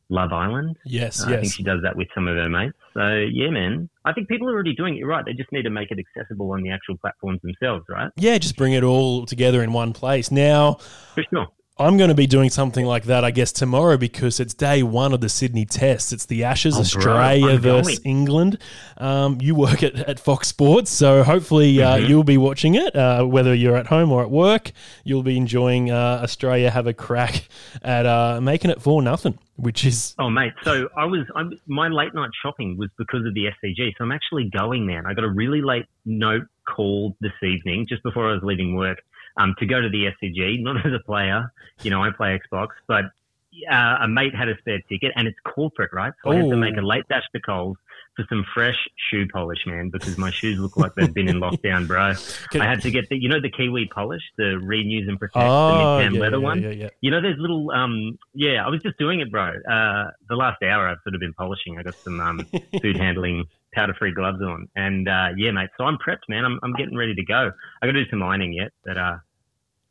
Love Island. yes Uh, I think she does that with some of her mates. So yeah, man. I think people are already doing it. Right. They just need to make it accessible on the actual platforms themselves, right? yeah just bring it all together in one place now For sure. I'm going to be doing something like that, I guess, tomorrow because it's day one of the Sydney Test. It's the Ashes, Oh, Australia versus going. England. Um, you work at, at Fox Sports, so hopefully uh, Mhm. you'll be watching it, uh, whether you're at home or at work. You'll be enjoying uh, Australia have a crack at uh, making it for nothing, which is Oh, mate. So I was, I'm, my late night shopping was because of the SCG. So I'm actually going, man. I got a really late note call this evening, just before I was leaving work, um, to go to the SCG, not as a player. You know, I play Xbox, but uh, a mate had a spare ticket and it's corporate, right? So I had Oh. to make a late dash to Coles for some fresh shoe polish, man, because my shoes look like they've been in lockdown, bro. I had to get the, you know, the Kiwi polish, the renews and protect, Oh, the yeah, leather yeah, one. yeah, yeah. You know, there's little, um, yeah, I was just doing it, bro. Uh, the last hour I've sort of been polishing. I got some um, food handling powder free gloves on, and uh, yeah, mate. So I'm prepped, man. I'm, I'm getting ready to go. I got to do some ironing yet, but uh,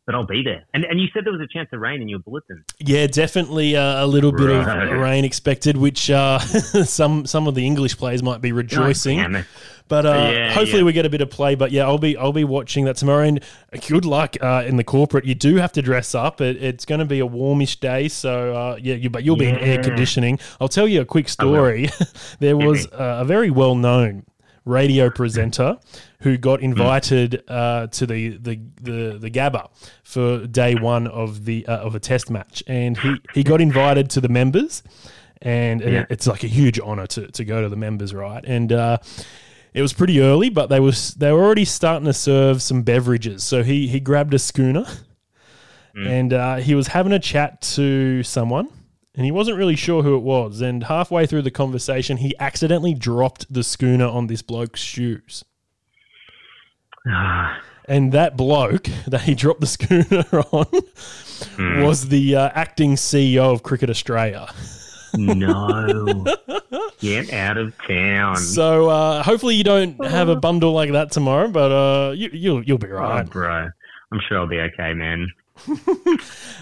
but I'll be there. And and you said there was a chance of rain in your bulletin. Yeah, definitely uh, a little bit Right. of rain expected, which uh, some some of the English players might be rejoicing. Oh. But uh, Yeah, hopefully yeah. we get a bit of play. But yeah, I'll be I'll be watching that tomorrow. And good luck uh, in the corporate. You do have to dress up. It, it's going to be a warmish day, so uh, yeah, you, but you'll be in air conditioning. I'll tell you a quick story. there was uh, a very well known radio presenter who got Hmm. invited uh, to the, the, the, the Gabba for day one of the uh, of a test match, and he, he got invited to the members, and, and Yeah. it's like a huge honor to, to go to the members, right? And uh, it was pretty early, but they was they were already starting to serve some beverages. So he he grabbed a schooner, and uh, he was having a chat to someone. And he wasn't really sure who it was. And halfway through the conversation, he accidentally dropped the schooner on this bloke's shoes. And that bloke that he dropped the schooner on Hmm. was the uh, acting CEO of Cricket Australia. no, get out of town. So uh, hopefully you don't have a bundle like that tomorrow, but uh, you, you'll you'll be Oh, right. bro, I'm sure I'll be okay, man.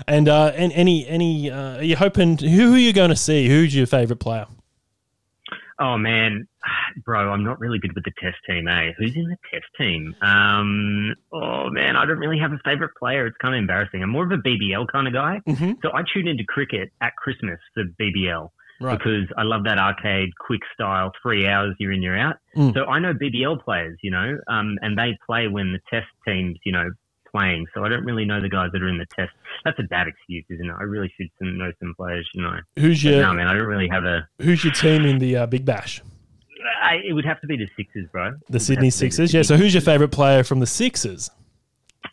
And uh, and any any uh, are you hoping who are you going to see? Who's your favourite player? Oh man, bro, I'm not really good with the test team, eh? Who's in the test team? Um, oh man, I don't really have a favorite player. It's kind of embarrassing. I'm more of a BBL kind of guy. Mhm. So I tune into cricket at Christmas for BBL Right. because I love that arcade, quick style, three hours you're in, you're out. Mm. So I know BBL players, you know, um, and they play when the test teams, you know, playing. So I don't really know the guys that are in the test. That's a bad excuse, isn't it? I really should know some players, you know. Who's But your no, man, I don't really have a. who's your team in the uh, Big Bash? I, it would have to be the Sixers, bro. The Sydney be the Sixers. Yeah. So who's your favourite player from the Sixers?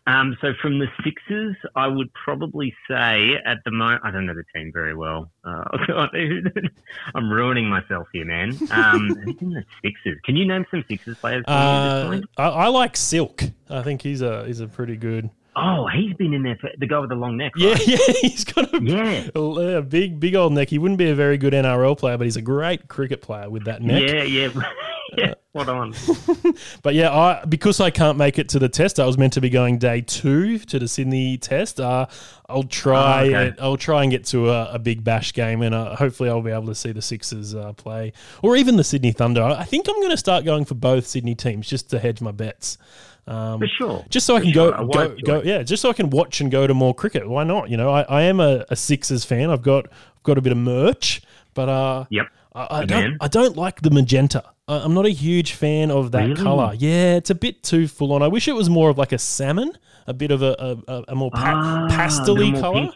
Um, so from the Sixers, I would probably say at the moment, I don't know the team very well. Uh, God, I'm ruining myself here, man. Um, who's in the Sixers? Can you name some Sixers players? for me at this Uh. I, I like Silk. I think he's a he's a pretty good. Oh, he's been in there for the guy with the long neck. Yeah, right? yeah. He's got a, Yeah. a, a big big old neck. He wouldn't be a very good NRL player, but he's a great cricket player with that neck. Yeah, yeah, yeah. Spot on. But yeah, I because I can't make it to the test, I was meant to be going day two to the Sydney test. Uh, I'll try. Oh, okay. and- I'll try and get to a, a big bash game, and uh, hopefully I'll be able to see the Sixers uh, play, or even the Sydney Thunder. I think I'm going to start going for both Sydney teams just to hedge my bets. Um, For sure. just so I can sure, go, a go, go, yeah, just so I can watch and go to more cricket. Why not? You know, I, I am a, a Sixers fan. I've got I've got a bit of merch, but uh, Yep. I, I don't. I don't like the magenta. I, I'm not a huge fan of that Really? color. Yeah, it's a bit too full on. I wish it was more of like a salmon, a bit of a a, a- more pa- Ah, pastely color.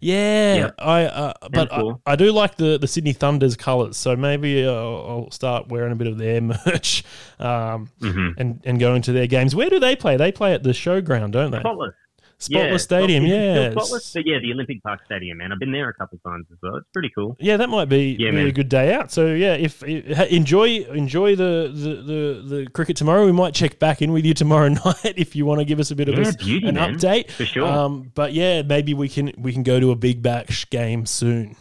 Yeah, Yep. I uh, but I, cool. I do like the the Sydney Thunder's colors. So maybe uh, I'll start wearing a bit of their merch. Um, Mhm. and, and going to their games. Where do they play? They play at the showground, don't they? Spotless. Spotless Yeah, Stadium, yeah. Spotless? But yeah, the Olympic Park Stadium, man. I've been there a couple of times as well. It's pretty cool. Yeah, that might be, Yeah, be a good day out. So yeah, if, enjoy enjoy the, the, the, the cricket tomorrow, we might check back in with you tomorrow night if you want to give us a bit of a Yeah, beauty, an man. update. For sure. Um, but yeah, maybe we can we can go to a big bash game soon.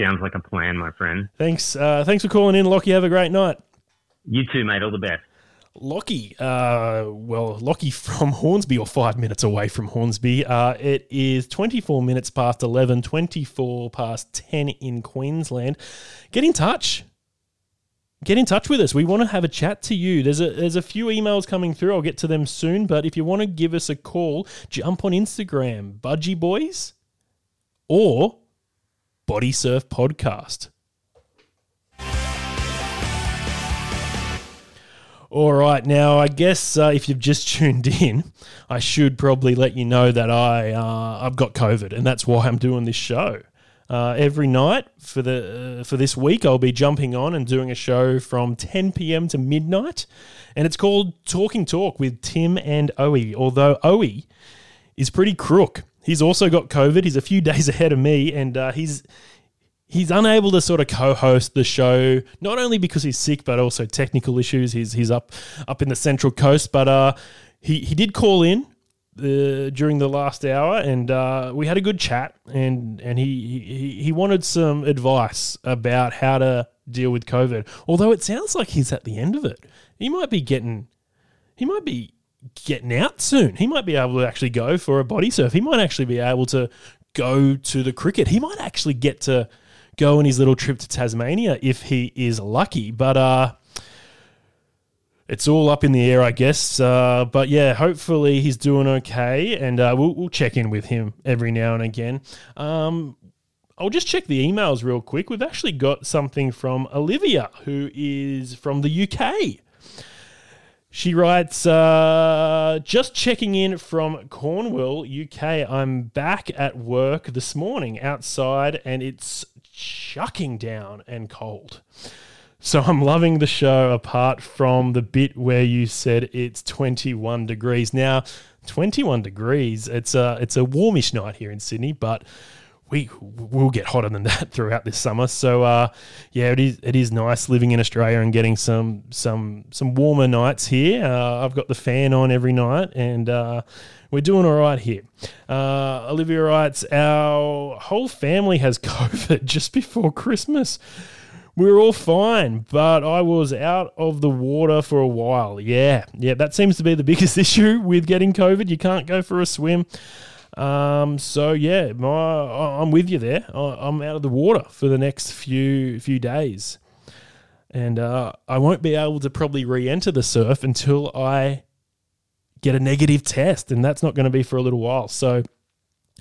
Sounds like a plan, my friend. Thanks, uh, thanks for calling in, Lockie. Have a great night. You too, mate. All the best. Lockie, uh, well, Lockie from Hornsby, or five minutes away from Hornsby. Uh, it is 24 minutes past 11, 24 past 10 in Queensland. Get in touch. Get in touch with us. We want to have a chat to you. There's a there's a few emails coming through. I'll get to them soon. But if you want to give us a call, jump on Instagram, Budgie Boys, or Body Surf Podcast. All right, now I guess uh, if you've just tuned in, I should probably let you know that I uh, I've got COVID, and that's why I'm doing this show. Uh, every night for the uh, for this week, I'll be jumping on and doing a show from 10 p.m. to midnight, and it's called Talking Talk with Tim and Owie. Although Owie is pretty crook, he's also got COVID. He's a few days ahead of me, and uh, he's he's unable to sort of co-host the show, not only because he's sick, but also technical issues. He's he's up up in the Central Coast, but uh, he he did call in. Uh, during the last hour, and uh, we had a good chat, and and he, he he wanted some advice about how to deal with COVID. Although it sounds like he's at the end of it, he might be getting he might be getting out soon. He might be able to actually go for a body surf. He might actually be able to go to the cricket. He might actually get to go on his little trip to Tasmania if he is lucky. But uh, it's all up in the air, I guess. Uh, but yeah, hopefully he's doing okay, and uh, we'll, we'll check in with him every now and again. Um, I'll just check the emails real quick. We've actually got something from Olivia, who is from the UK. She writes, uh, just checking in from Cornwall, UK. I'm back at work this morning outside and it's chucking down and cold. So I'm loving the show apart from the bit where you said it's 21 degrees. Now, 21 degrees, it's a, it's a warmish night here in Sydney, but we will get hotter than that throughout this summer. So uh, yeah, it is it is nice living in Australia and getting some some some warmer nights here. Uh, I've got the fan on every night, and uh, we're doing all right here. Uh, Olivia writes, our whole family has COVID just before Christmas. We were all fine, but I was out of the water for a while. Yeah, yeah, that seems to be the biggest issue with getting COVID. You can't go for a swim. Um, so yeah, my I'm with you there. I'm out of the water for the next few few days, and uh, I won't be able to probably re-enter the surf until I get a negative test, and that's not going to be for a little while. So.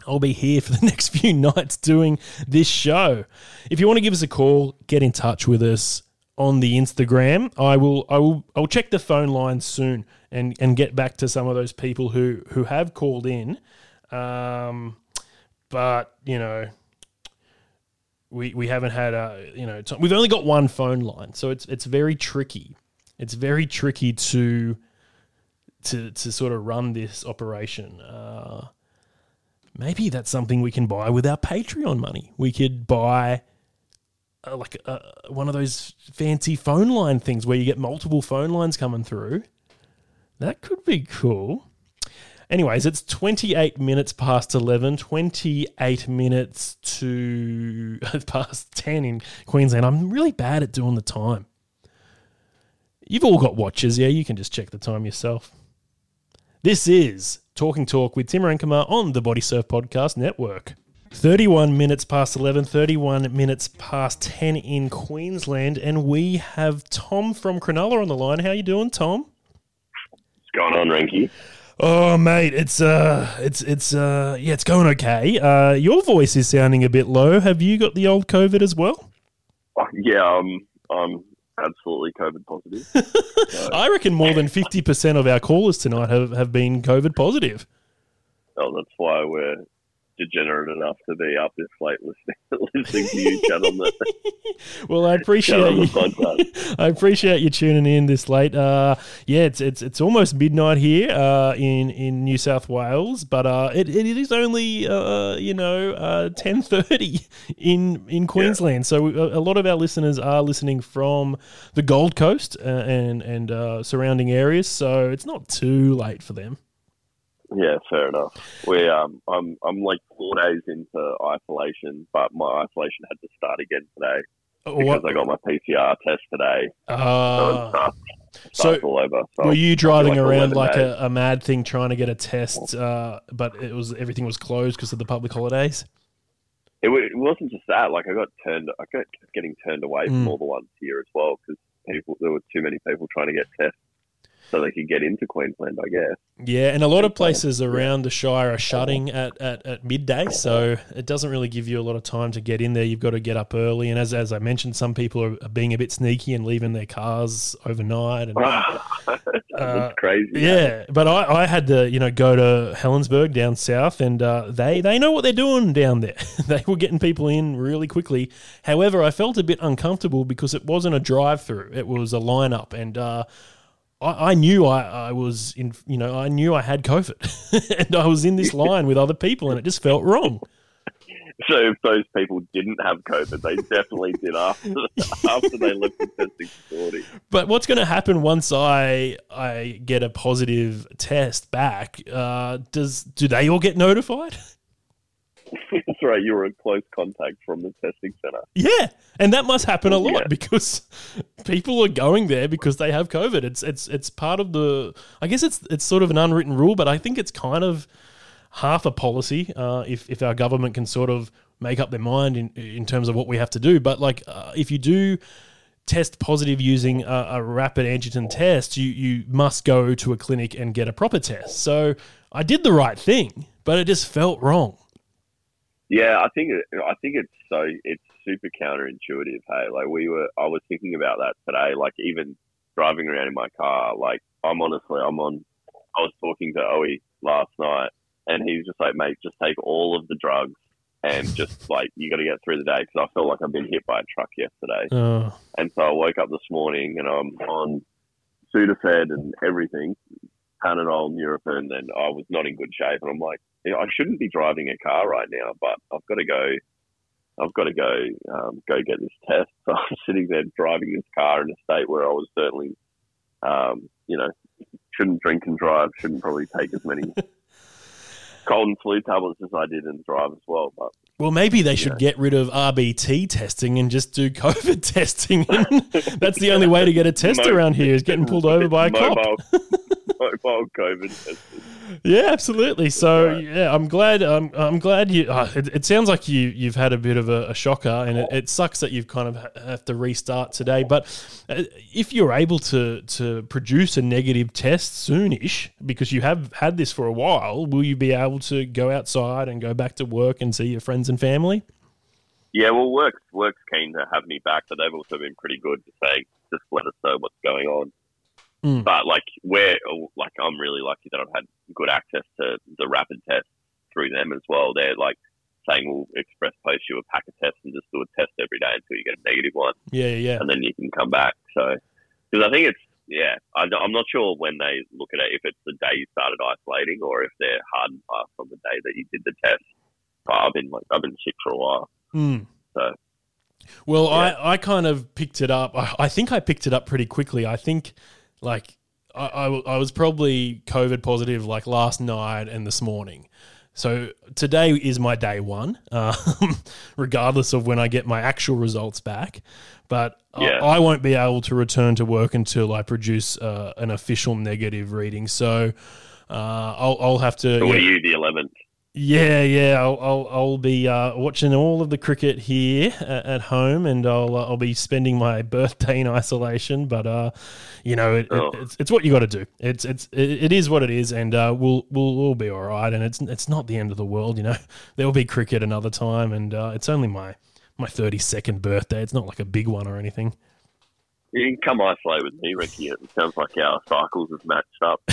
I'll be here for the next few nights doing this show. If you want to give us a call, get in touch with us on the Instagram. I will I will I'll check the phone line soon and and get back to some of those people who who have called in um, but you know, we we haven't had a you know we've only got one phone line, so it's it's very tricky. It's very tricky to to to sort of run this operation. Uh, maybe that's something we can buy with our Patreon money. We could buy. Uh, like uh, one of those fancy phone line things where you get multiple phone lines coming through. That could be cool. Anyways, it's 28 minutes past 11, 28 minutes to past 10 in Queensland. I'm really bad at doing the time. You've all got watches, yeah? You can just check the time yourself. This is Talking Talk with Tim Renkema on the Body Surf Podcast Network. 31 minutes past 11, 31 minutes past 10 in Queensland, and we have Tom from Cronulla on the line. How you doing, Tom? What's going on, Ranky? Oh, mate, it's uh, it's it's uh, yeah, it's going okay. Uh, your voice is sounding a bit low. Have you got the old COVID as well? Yeah, um, I'm absolutely COVID positive. so. I reckon more than fifty percent of our callers tonight have, have been COVID positive. Oh, that's why we're degenerate enough to be up this late listening, listening to you gentlemen. well, I appreciate you. I appreciate you tuning in this late. Uh, yeah, it's it's it's almost midnight here uh, in in New South Wales, but uh, it, it is only uh, you know uh, ten thirty in in Queensland. Yeah. So a, a, lot of our listeners are listening from the Gold Coast uh, and and surrounding areas. So it's not too late for them. Yeah, fair enough. We um, I'm I'm like four days into isolation, but my isolation had to start again today oh, because what? I got my PCR test today. Uh, so, all over. So were you driving like around like a, a, mad thing trying to get a test, uh, but it was everything was closed because of the public holidays? It, it, wasn't just that. Like I got turned, I got getting turned away mm. from all the ones here as well because people there were too many people trying to get tests so they could get into Queensland, I guess. Yeah, and a lot of places around the Shire are shutting at, at, at midday, so it doesn't really give you a lot of time to get in there. You've got to get up early, and as, as I mentioned, some people are being a bit sneaky and leaving their cars overnight. And, uh, crazy. Yeah, but I, I had to you know go to Helensburgh down south, and uh, they they know what they're doing down there. they were getting people in really quickly. However, I felt a bit uncomfortable because it wasn't a drive-through; it was a lineup, and uh, I, I knew I, I was in, you know, I knew I had COVID, and I was in this line with other people, and it just felt wrong. So if those people didn't have COVID, they definitely did after after they left the testing facility. But what's going to happen once I I get a positive test back? Uh, does do they all get notified? That's right. You were in close contact from the testing center. Yeah, and that must happen a lot Yeah. because people are going there because they have COVID. It's it's it's part of the. I guess it's it's sort of an unwritten rule, but I think it's kind of half a policy. Uh, if if our government can sort of make up their mind in in terms of what we have to do, but like uh, if you do test positive using a, a rapid antigen test, you you must go to a clinic and get a proper test. So I did the right thing, but it just felt wrong. Yeah, I think it, I think it's so it's super counterintuitive. Hey, like we were, I was thinking about that today. Like even driving around in my car, like I'm honestly, I'm on. I was talking to Owie last night, and he was just like, "Mate, just take all of the drugs and just like you got to get through the day." Because I felt like I've been hit by a truck yesterday, Uh, and so I woke up this morning and I'm on Sudafed and everything, Panadol, Nurofen, and I was not in good shape. And I'm like, I shouldn't be driving a car right now, but I've got to go. I've got to go um, go get this test. So I'm sitting there driving this car in a state where I was certainly, um, you know, shouldn't drink and drive. Shouldn't probably take as many cold and flu tablets as I did and drive as well. But Well, maybe they should get rid of RBT testing and just do COVID testing. That's the only way to get a test Mo- around here is getting pulled over by a cop. mobile, mobile COVID testers. Yeah, absolutely. So yeah, I'm glad. I'm I'm glad you. Uh, it, it sounds like you you've had a bit of a, a shocker, and it, it sucks that you've kind of have to restart today. But uh, if you're able to to produce a negative test soonish, because you have had this for a while, will you be able to go outside and go back to work and see your friends and family? Yeah, well, work's work's keen to have me back, but they've also been pretty good to say just let us know what's going on. Mm. But like, we're like, I'm really lucky that I've had good access to the rapid test through them as well. They're like saying we'll express post you a pack of tests and just do a test every day until you get a negative one, Yeah, yeah, yeah. and then you can come back. So, because I think it's yeah, I, I'm not sure when they look at it if it's the day you started isolating or if they're hard and fast on the day that you did the test. But I've been like I've been sick for a while, Mm. so. Well, I, I kind of picked it up. I, I think I picked it up pretty quickly. I think, like, I I was probably COVID positive like last night and this morning. So today is my day one, um, regardless of when I get my actual results back. But Yeah. I, I won't be able to return to work until I produce uh, an official negative reading. So uh, I'll, I'll have to. So what yeah. are you, the 11th? Yeah, yeah, I'll I'll, I'll be uh, watching all of the cricket here at, at home, and I'll uh, I'll be spending my birthday in isolation. But uh, you know, it, Oh. it, it's it's what you got to do. It's it's it, it is what it is, and uh, we'll we'll we'll be all right. And it's it's not the end of the world, you know. There will be cricket another time, and uh, it's only my my thirty second birthday. It's not like a big one or anything. You can come isolate with me, Ricky. It sounds like our cycles have matched up.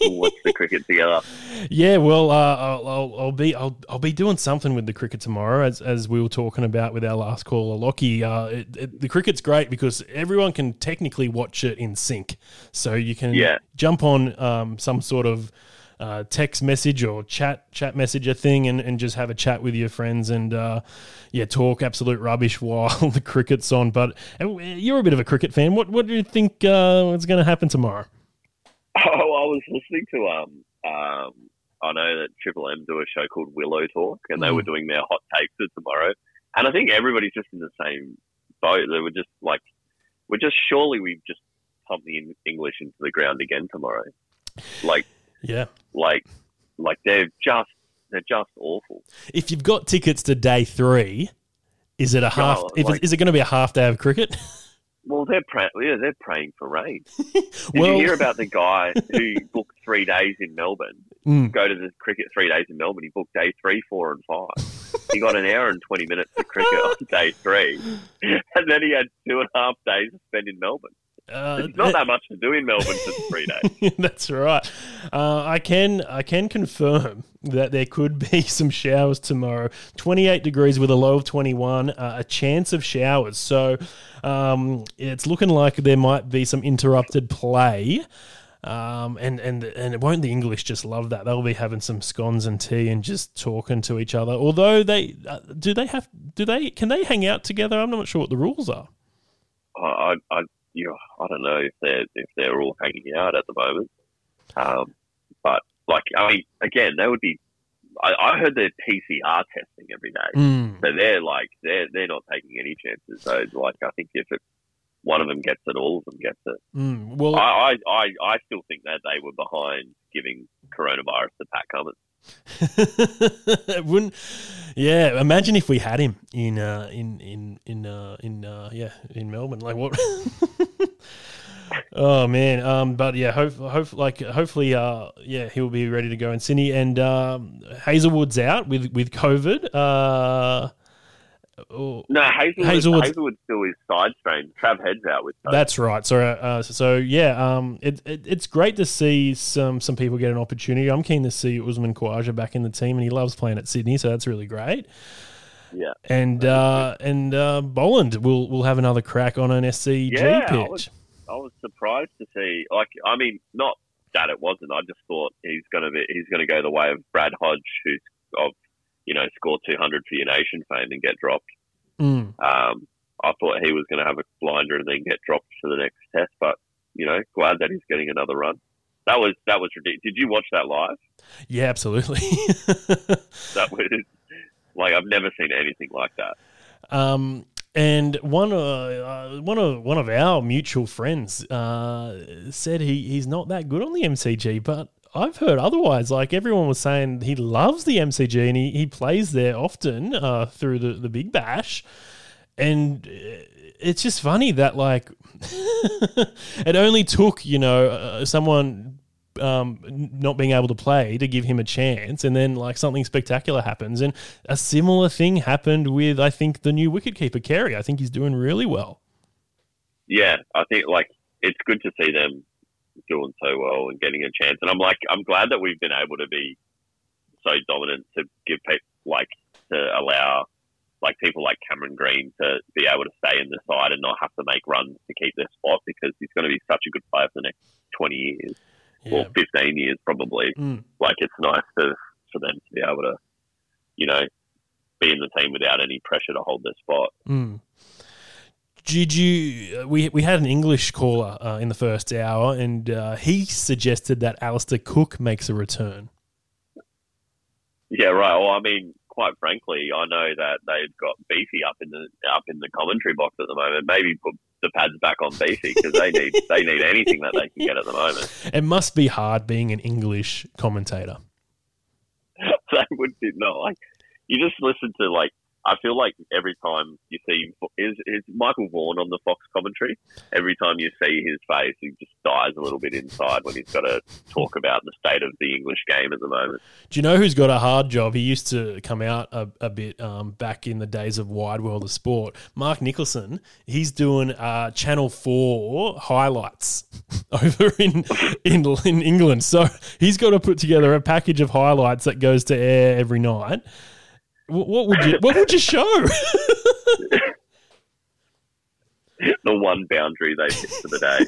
we'll watch the cricket together. Yeah, well, uh, I'll, I'll, I'll be I'll, I'll be doing something with the cricket tomorrow, as, as we were talking about with our last caller, Lockie. Uh, it, it, the cricket's great because everyone can technically watch it in sync, so you can Yeah. jump on um, some sort of uh, text message or chat chat messenger thing and, and just have a chat with your friends and uh, yeah, talk absolute rubbish while the cricket's on. But you're a bit of a cricket fan. What what do you think uh, is going to happen tomorrow? Oh, I was listening to um um I know that Triple M do a show called Willow Talk, and they Mm. were doing their hot takes for tomorrow. And I think everybody's just in the same boat. They were just like, we're just surely we've just pumped the English into the ground again tomorrow. Like, Yeah. like, like they're just they're just awful. if you've got tickets to day three, is it a half? If like- is it going to be a half day of cricket? Well, they're pra- yeah, they're praying for rain. Did Well- you hear about the guy who booked three days in Melbourne? Mm. Go to the cricket three days in Melbourne. He booked day three, four, and five. he got an hour and twenty minutes of cricket on day three, and then he had two and a half days to spend in Melbourne. Uh, not that much to do in Melbourne for three days. That's right. Uh, I can I can confirm that there could be some showers tomorrow. Twenty eight degrees with a low of twenty one. Uh, a chance of showers. So um, it's looking like there might be some interrupted play. Um, and and and won't the English just love that? They'll be having some scones and tea and just talking to each other. Although they uh, do they have do they can they hang out together? I'm not sure what the rules are. I, I, you know, I don't know if they're if they're all hanging out at the moment. Um, but like, I mean, again, they would be. I, I heard they're PCR testing every day, Mm. so they're like they're they're not taking any chances. So like, I think if it, one of them gets it, all of them gets it. Mm. Well, I, I, I, I still think that they were behind giving coronavirus to Pat Cummins. wouldn't. Yeah, imagine if we had him in uh, in in in uh, in uh, yeah in Melbourne. Like what? oh man. Um. But yeah. Hope. Hope. Like. Hopefully. Uh. Yeah. He'll be ready to go in Sydney. And um, Hazlewood's out with with COVID. Uh. Oh, No, Hazlewood, Hazlewood's- Hazlewood still is side strain. Trav Head's out with COVID. That's right. So, uh, so yeah, um, it, it, it's great to see some some people get an opportunity. I'm keen to see Usman Khawaja back in the team, and he loves playing at Sydney, so that's really great. Yeah. And uh, and uh, Boland will will have another crack on an SCG Yeah, I pitch. was, I was surprised to see. Like, I mean, not that it wasn't. I just thought he's going to be. He's going to go the way of Brad Hodge, who's of you know score 200 for your nation fame and get dropped. Mm. Um, I thought he was going to have a blinder and then get dropped for the next test, but you know, glad that he's getting another run. That was that was ridiculous. Did you watch that live? Yeah, absolutely. That was like I've never seen anything like that. Um, and one uh, uh, one of one of our mutual friends uh, said he, he's not that good on the MCG, but I've heard otherwise. Like everyone was saying, he loves the MCG and he, he plays there often uh, through the, the Big Bash. And uh, it's just funny that like it only took you know uh, someone um, not being able to play to give him a chance, and then like something spectacular happens, and a similar thing happened with I think the new wicketkeeper Carey. I think he's doing really well. yeah, I think like it's good to see them doing so well and getting a chance. And I'm like, I'm glad that we've been able to be so dominant to give people like to allow like people like Cameron Green to be able to stay in the side and not have to make runs to keep their spot because he's going to be such a good player for the next 20 years Yeah. or 15 years probably. Mm. Like it's nice to for them to be able to, you know, be in the team without any pressure to hold their spot. Mm. Did you? uh, We we had an English caller uh, in the first hour, and uh, he suggested that Alastair Cook makes a return. Yeah, right. Well, I mean, quite frankly, I know that they've got Beefy up in the up in the commentary box at the moment. Maybe put the pads back on Beefy because they need they need anything that they can get at the moment. It must be hard being an English commentator. they would be not like you just listen to like. I feel like every time you see is is Michael Vaughan on the Fox commentary. Every time you see his face, he just dies a little bit inside when he's got to talk about the state of the English game at the moment. Do you know who's got a hard job? He used to come out a, a bit um, back in the days of Wide World of Sport. Mark Nicholas, he's doing uh, Channel 4 highlights over in, in, in England. So he's got to put together a package of highlights that goes to air every night. What, what would you What would you show? the one boundary they hit for the day.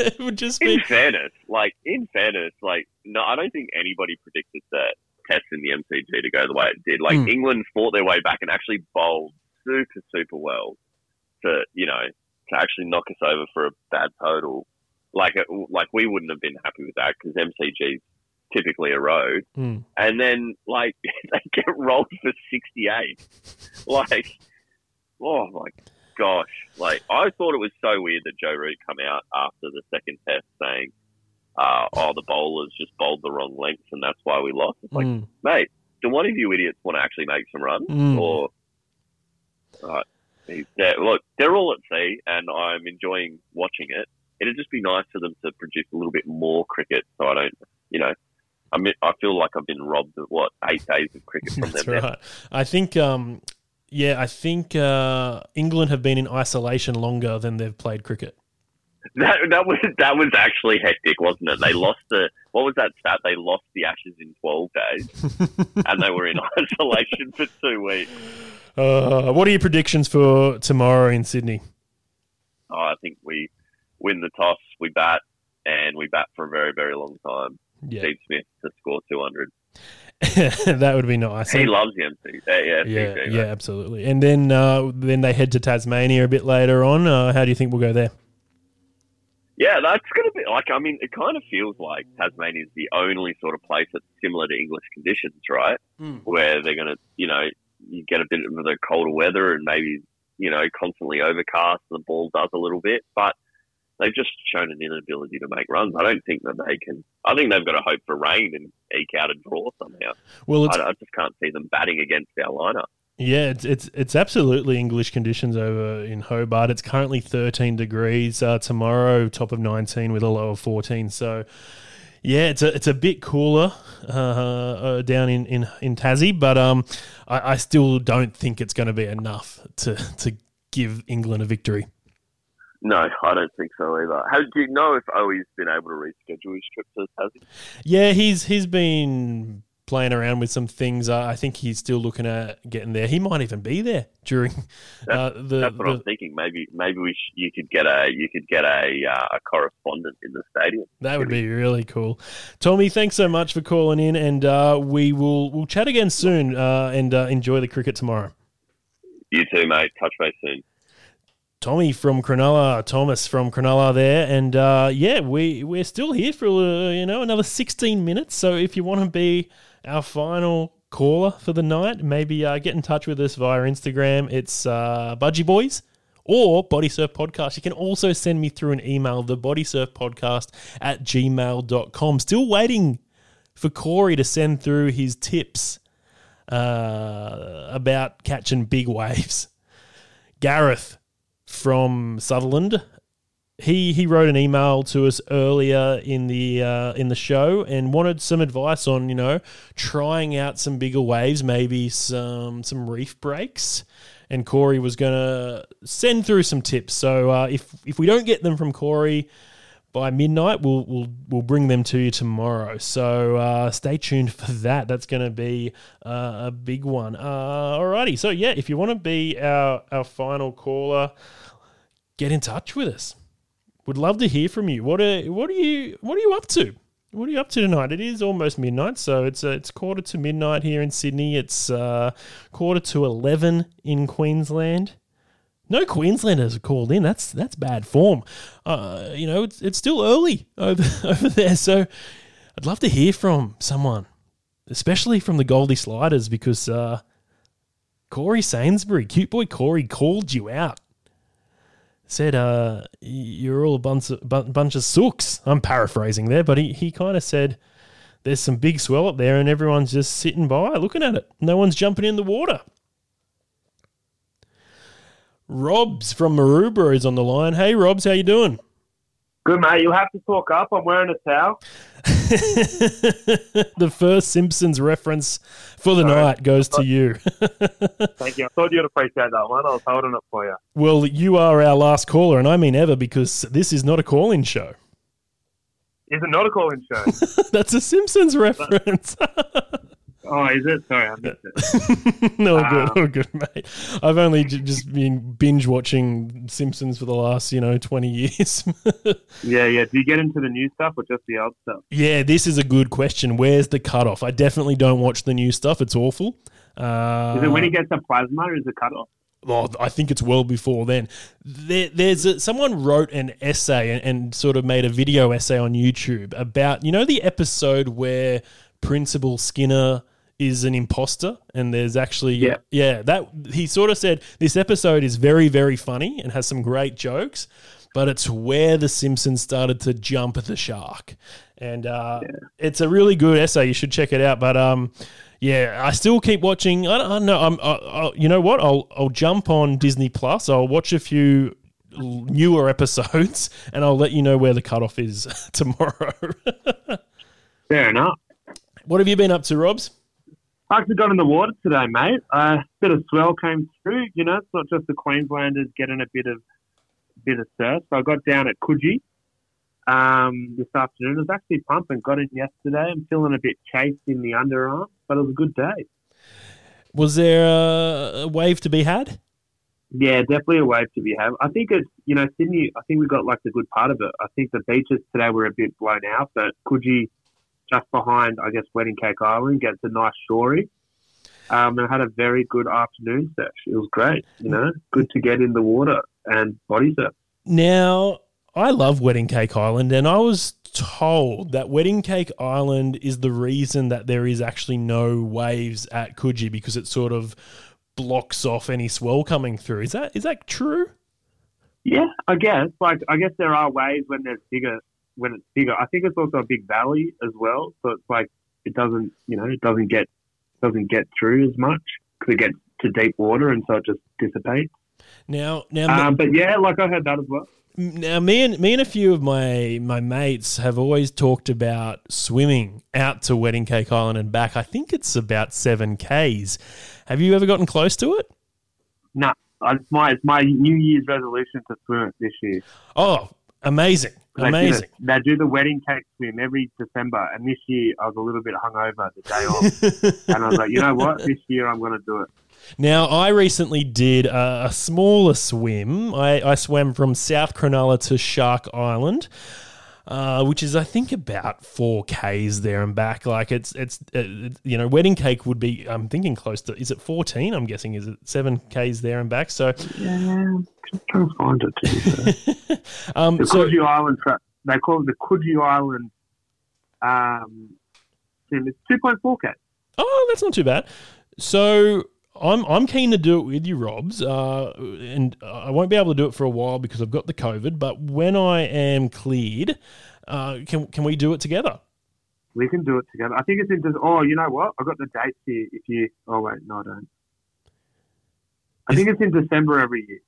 it would just be in fairness, like in fairness, like no, I don't think anybody predicted that test in the MCG to go the way it did. Like Hmm. England fought their way back and actually bowled super super well to you know to actually knock us over for a bad total. Like it, like we wouldn't have been happy with that because MCG's typically a road, Hmm. and then like they get rolled for sixty eight. Like oh my gosh! Like I thought it was so weird that Joe Root come out after the second test saying, uh, "Oh, the bowlers just bowled the wrong lengths, and that's why we lost." It's like, Mm. mate, do one of you idiots want to actually make some runs, Mm. or uh, they're, look, they're all at sea, and I'm enjoying watching it. It'd just be nice for them to produce a little bit more cricket, so I don't, you know. I mean, I feel like I've been robbed of what eight days of cricket from That's them. now. right. I think, um, yeah, I think uh, England have been in isolation longer than they've played cricket. That, that was that was actually hectic, wasn't it? They lost the what was that stat? They lost the Ashes in twelve days, and they were in isolation for two weeks. Uh, what are your predictions for tomorrow in Sydney? Oh, I think we win the toss, we bat, and we bat for a very, very long time. Yeah, Steve Smith to score 200. that would be nice. He And- loves the MC. Uh, yeah, yeah, yeah, absolutely. And then uh, then they head to Tasmania a bit later on. Uh, how do you think we'll go there? Yeah, that's going to be like, I mean, it kind of feels like Tasmania is the only sort of place that's similar to English conditions, right? Hmm. Where they're going to, you know, you get a bit of the colder weather and maybe, you know, constantly overcast, and the ball does a little bit, but they've just shown an inability to make runs. I don't think that they can, I think they've got to hope for rain and eke out a draw somehow. Well, it's I, I just can't see them batting against our lineup. Yeah, it's it's it's absolutely English conditions over in Hobart. It's currently 13 degrees. Uh, tomorrow, top of 19 with a low of 14. So, yeah, it's a it's a bit cooler uh, uh, down in, in, in Tassie, but um, I, I still don't think it's going to be enough to to give England a victory. No, I don't think so either. How do you know if Owie's been able to reschedule his trip to Tassie? Yeah, he's he's been playing around with some things. Uh, I think he's still looking at getting there. He might even be there during uh, the. That's what the- I'm thinking. Maybe maybe we sh- you could get a you could get a uh, a correspondent in the stadium. That would be really cool. Tommy, thanks so much for calling in, and uh, we will we'll chat again soon. Uh, and uh, enjoy the cricket tomorrow. You too, mate. Touch base soon. Tommy from Cronulla, Thomas from Cronulla there, and uh, yeah, we we're still here for uh, you know another sixteen minutes. So if you want to be our final caller for the night, maybe uh, get in touch with us via Instagram. It's uh, Budgie Boys or Body Surf Podcast. You can also send me through an email, the Body Podcast at gmail.com. Still waiting for Corey to send through his tips uh, about catching big waves. Gareth from Sutherland. He he wrote an email to us earlier in the uh, in the show and wanted some advice on you know trying out some bigger waves, maybe some some reef breaks. And Corey was gonna send through some tips. So uh, if if we don't get them from Corey by midnight, we'll we'll we'll bring them to you tomorrow. So uh, stay tuned for that. That's going to be uh, a big one. Uh, alrighty. So yeah, if you want to be our our final caller, get in touch with us. Would love to hear from you. What are what are you what are you up to? What are you up to tonight? It is almost midnight, so it's uh, it's quarter to midnight here in Sydney. It's uh, quarter to eleven in Queensland. No Queenslanders are called in. That's that's bad form. Uh, you know, it's it's still early over over there, so I'd love to hear from someone, especially from the Goldie Sliders, because uh, Corey Sainsbury, cute boy Corey, called you out. Said, uh, "You're all a bunch of, bunch of sooks." I'm paraphrasing there, but he he kind of said, "There's some big swell up there, and everyone's just sitting by looking at it. No one's jumping in the water." Robs from Maroubra is on the line. Hey, Robs, how you doing? Good, mate. You'll have to talk up. I'm wearing a towel. the first Simpsons reference for the Sorry. night goes to you. Thank you. I thought you'd appreciate that one. I was holding it for you. well, you are our last caller, and I mean ever because this is not a call-in show. Is it not a call-in show? That's a Simpsons reference. Oh, is it? Sorry, I missed it. no, Um, good, all good, mate. I've only j- just been binge watching Simpsons for the last, you know, twenty years. Yeah, yeah. Do you get into the new stuff or just the old stuff? yeah, this is a good question. Where's the cutoff? I definitely don't watch the new stuff. It's awful. Uh, Is it when he gets a plasma or is it cut off? Oh, I think it's well before then. There, there's a, someone wrote an essay and, and sort of made a video essay on YouTube about you know the episode where Principal Skinner is an imposter and there's actually Yeah. yeah that he sort of said this episode is very very funny and has some great jokes but it's where the Simpsons started to jump the shark and uh, it's a really good essay you should check it out but um yeah, I still keep watching. I don't, I don't know. I'm, I, I, you know what? I'll I'll jump on Disney Plus. I'll watch a few newer episodes, and I'll let you know where the cutoff is tomorrow. Fair enough. what have you been up to, Robs? I actually got in the water today, mate. A uh, bit of swell came through. You know, it's not just the Queenslanders getting a bit of bit of surf. So I got down at Coogee um, this afternoon. It was actually pumping. Got in yesterday. I'm feeling a bit chased in the underarm, but it was a good day. Was there a, a wave to be had? Yeah, definitely a wave to be had. I think it's you know Sydney. I think we got like the good part of it. I think the beaches today were a bit blown out, but Coogee just behind, I guess, Wedding Cake Island gets a nice shory. Um, and I had a very good afternoon sesh. It was great. You know, good to get in the water and body surf. Now, I love Wedding Cake Island, and I was told that Wedding Cake Island is the reason that there is actually no waves at Coogee because it sort of blocks off any swell coming through. Is that is that true? Yeah, I guess. Like, I guess there are waves when there's bigger. When it's bigger, I think it's also a big valley as well. So it's like it doesn't, you know, it doesn't get doesn't get through as much because it gets to deep water, and so it just dissipates. Now, now, Um, but yeah, like I heard that as well. Now, me and me and a few of my my mates have always talked about swimming out to Wedding Cake Island and back. I think it's about seven k's. Have you ever gotten close to it? No, it's my it's my New Year's resolution to swim it this year. Oh, amazing, amazing! They do the wedding cake swim every December, and this year I was a little bit hungover the day off, and I was like, you know what, this year I'm going to do it. Now, I recently did a, a smaller swim. I, I swam from South Cronulla to Shark Island. Uh, which is, I think, about four k's there and back. Like it's, it's, uh, you know, wedding cake would be. I'm thinking close to. Is it 14? I'm guessing. Is it seven k's there and back? So, Yeah, just trying to find it. To be um, the so Coogee Island they call it the Coogee Island um. It's 2.4 k. Oh, that's not too bad. So I'm I'm keen to do it with you, Robs, uh, and I won't be able to do it for a while because I've got the COVID. But when I am cleared, uh, can can we do it together? We can do it together. I think it's in. Oh, you know what? I've got the dates here. If you. Oh wait, no, I don't. I think it's in December every year.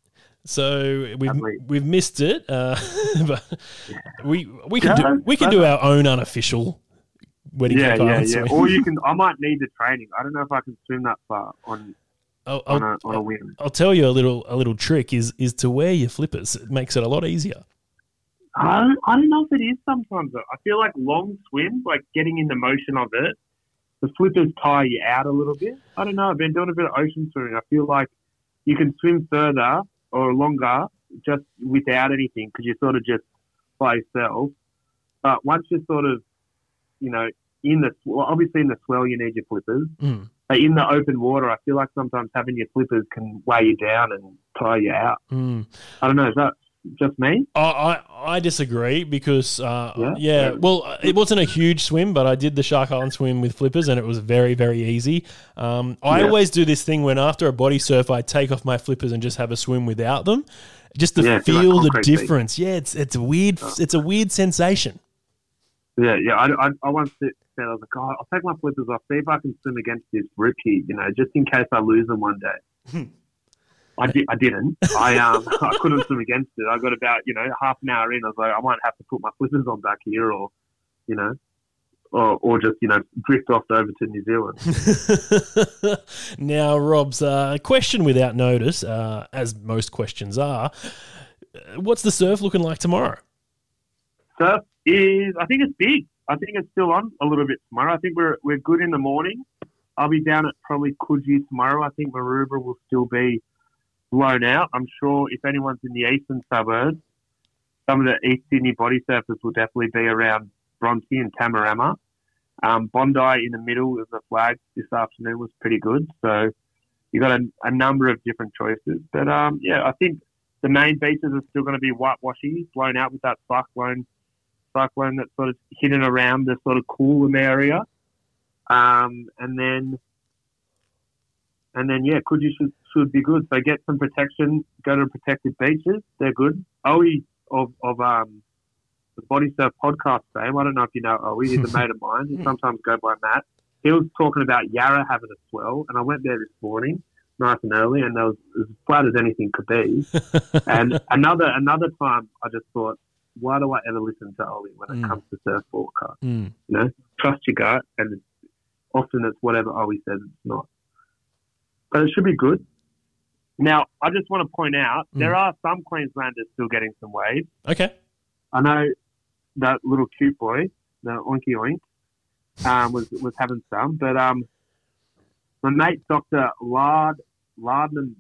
So we've we've missed it, uh, but we we can do we can do our own unofficial wedding yeah, yeah, yeah. Or you can. I might need the training. I don't know if I can swim that far on I'll, on a on a whim. I'll tell you a little a little trick is is to wear your flippers. It makes it a lot easier. I don't, I don't know if it is sometimes. Though. I feel like long swims, like getting in the motion of it, the flippers tire you out a little bit. I don't know. I've been doing a bit of ocean swimming. I feel like you can swim further or longer just without anything because you're sort of just by yourself. But once you're sort of, you know, in the well, obviously in the swell you need your flippers. Mm. But in the open water, I feel like sometimes having your flippers can weigh you down and tire you out. Mm. I don't know. Is that just me? I, I, I disagree because uh, yeah. Yeah? well it wasn't a huge swim but I did the Shark Island swim with flippers and it was very very easy. Um, I Yeah. always do this thing when after a body surf I take off my flippers and just have a swim without them, just to Yeah, feel like the concrete feet. difference. Yeah, it's it's a weird it's a weird sensation. Yeah, yeah. I, I, I once said, I was like, oh, I'll take my flippers off, see if I can swim against this rip here, you know, just in case I lose them one day. I, di- I didn't. I um I couldn't swim against it. I got about you know half an hour in. I was like, I might have to put my flippers on back here, or you know, or or just you know drift off over to New Zealand. now, Rob's uh, question without notice, uh, as most questions are, uh, what's the surf looking like tomorrow? Surf is, I think it's big. I think it's still on a little bit tomorrow. I think we're we're good in the morning. I'll be down at probably Coogee tomorrow. I think Maroubra will still be blown out. I'm sure if anyone's in the eastern suburbs, some of the East Sydney body surfers will definitely be around Bronte and Tamarama. Um, Bondi in the middle of the flag this afternoon was pretty good. So you got a, a number of different choices. But um, yeah, I think the main beaches are still going to be whitewashy, blown out with that cyclone cyclone that's sort of hidden around the sort of Coolum area. Um, and then, and then, yeah, Coogee should, should be good. So get some protection, go to protected beaches. They're good. Owie of, of um, the Body Surf podcast fame, I don't know if you know Owie, he's a mate of mine. He sometimes go by Matt. He was talking about Yarra having a swell, and I went there this morning, nice and early, and there was as flat as anything could be. and another another time, I just thought, why do I ever listen to Owie when it Mm. comes to surf forecast? Mm. You know, trust your gut, and often it's whatever Owie says it's not. But it should be good. Now, I just want to point out Mm. there are some Queenslanders still getting some waves. Okay. I know that little cute boy, the Oinky Oink, um, was was having some, but um, my mate Doctor Lard Lardman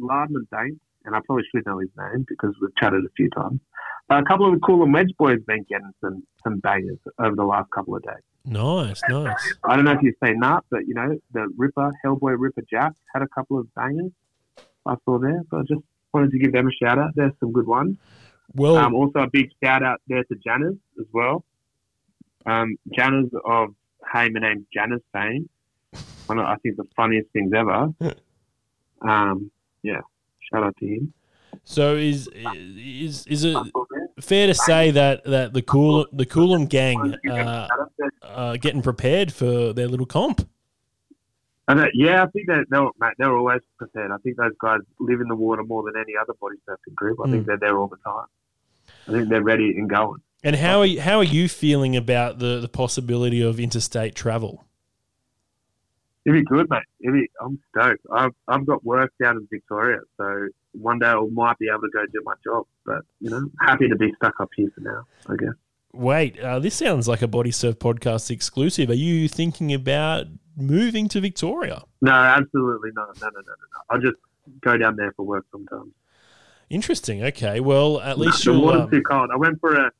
Lardman Daint, and I probably should know his name because we've chatted a few times. A couple of the Coolum Wedge boys have been getting some some bangers over the last couple of days. Nice, nice. I don't know if you've seen that, but you know the Ripper Hellboy Ripper Jack had a couple of bangers I saw there. So I just wanted to give them a shout out. There's some good ones. Well, Um, also a big shout out there to Janners as well. Um, Janners of Hey, my name's Janners fame. One of I think the funniest things ever. Um, yeah, shout out to him. so is is is it fair to say that that the cool the Coolum gang uh, uh, getting prepared for their little comp? And uh, yeah, I think that they're mate, they're always prepared. I think those guys live in the water more than any other body surfing group. I think Mm. they're there all the time. I think they're ready and going. And how are you, how are you feeling about the, the possibility of interstate travel? It'd be good, mate. It'd be, I'm stoked. I've, I've got work down in Victoria, so one day I might be able to go do my job. But, you know, happy to be stuck up here for now, I guess. Wait, uh, this sounds like a Body Surf podcast exclusive. Are you thinking about moving to Victoria? No, absolutely not. No, no, no, no, no. I'll just go down there for work sometimes. Interesting. Okay. Well, at least the you'll. water's um, too cold. I went for a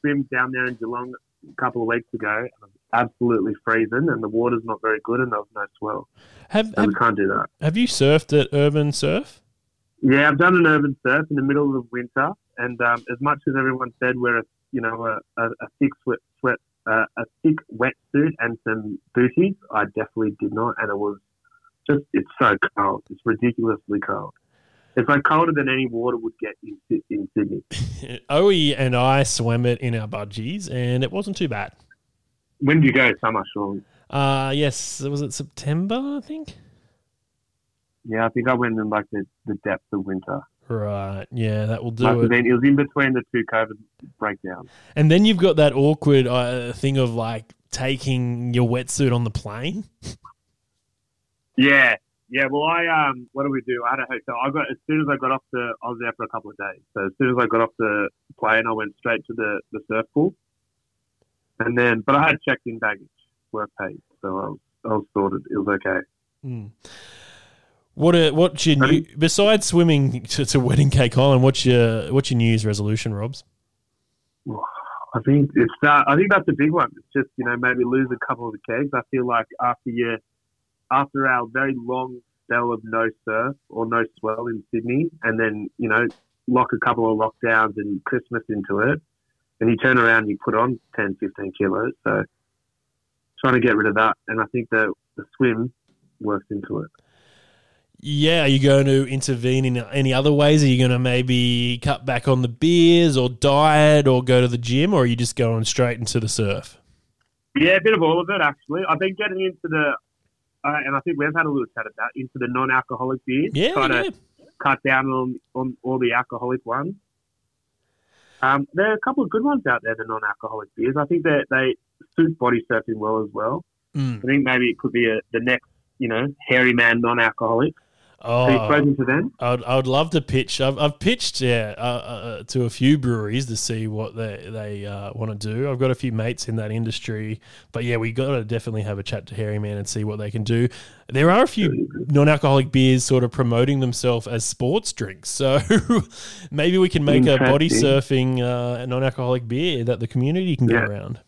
swim down there in Geelong a couple of weeks ago. And was absolutely freezing, and the water's not very good, and there was no swell. have, And have we can't do that. have you surfed at Urban Surf? Yeah, I've done an urban surf in the middle of winter, and um, as much as everyone said wear a you know a, a, a thick sweat, sweat uh, a thick wetsuit and some booties, I definitely did not, and it was just it's so cold. It's ridiculously cold. It's like colder than any water would get in, in Sydney. Owie and I swam it in our budgies, and it wasn't too bad. When did you go? Summer, surely. Uh yes, was it September? I think. Yeah, I think I went in like the, the depths of winter. Right. Yeah, that will do have it. been, it was in between the two COVID breakdowns. And then you've got that awkward uh, thing of like taking your wetsuit on the plane. Yeah, yeah. Well, I um, what do we do? I had a hotel. I got as soon as I got off the, I was there for a couple of days. So as soon as I got off the plane, I went straight to the the surf pool, and then but I had checked in baggage, work paid, so I was I was sorted. It was okay. Mm. What uh, a, what's your new, besides swimming to, to Wedding Cake Island? What's your what's your New Year's resolution, Robs? I think it's that. I think that's a big one. It's just you know maybe lose a couple of the kegs. I feel like after you, after our very long spell of no surf or no swell in Sydney, and then you know lock a couple of lockdowns and Christmas into it, and you turn around and you put on 10, 15 kilos. So trying to get rid of that, and I think the the swim works into it. Yeah, are you going to intervene in any other ways? Are you going to maybe cut back on the beers or diet or go to the gym, or are you just going straight into the surf? Yeah, a bit of all of it actually. I've been getting into the, uh, and I think we've had a little chat about into the non-alcoholic beers. Yeah, try yeah. to cut down on, on all the alcoholic ones. Um, there are a couple of good ones out there, the non-alcoholic beers. I think that they suit body surfing well as well. Mm. I think maybe it could be a, the next, you know, hairy man non-alcoholic. Have you Oh, spoken to them? I'd, I would love to pitch. I've, I've pitched yeah uh, uh, to a few breweries to see what they they uh, want to do. I've got a few mates in that industry, but yeah, we got to definitely have a chat to Harry Man and see what they can do. There are a few non-alcoholic beers sort of promoting themselves as sports drinks, so maybe we can make a body surfing uh, non-alcoholic beer that the community can Yeah. go around.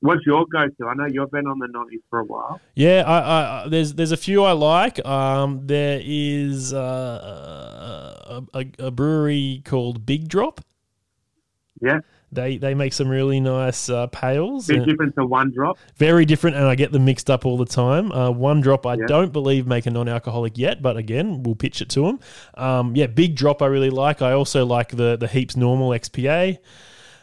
What's your go-to? I know you've been on the nonnies for a while. Yeah, I, I, there's there's a few I like. Um, there is uh, a, a, a brewery called Big Drop. Yeah, They they make some really nice uh, pales. different to one drop. very different, and I get them mixed up all the time. Uh, one drop, I Yeah. don't believe make a non-alcoholic yet, but again, we'll pitch it to them. Um, yeah, big drop, I really like. I also like the the heaps normal XPA.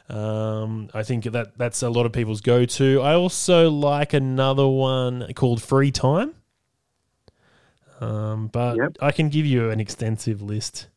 Um, I think that that's a lot of people's go-to. I also like another one called Free Time. Um, but Yep. I can give you an extensive list.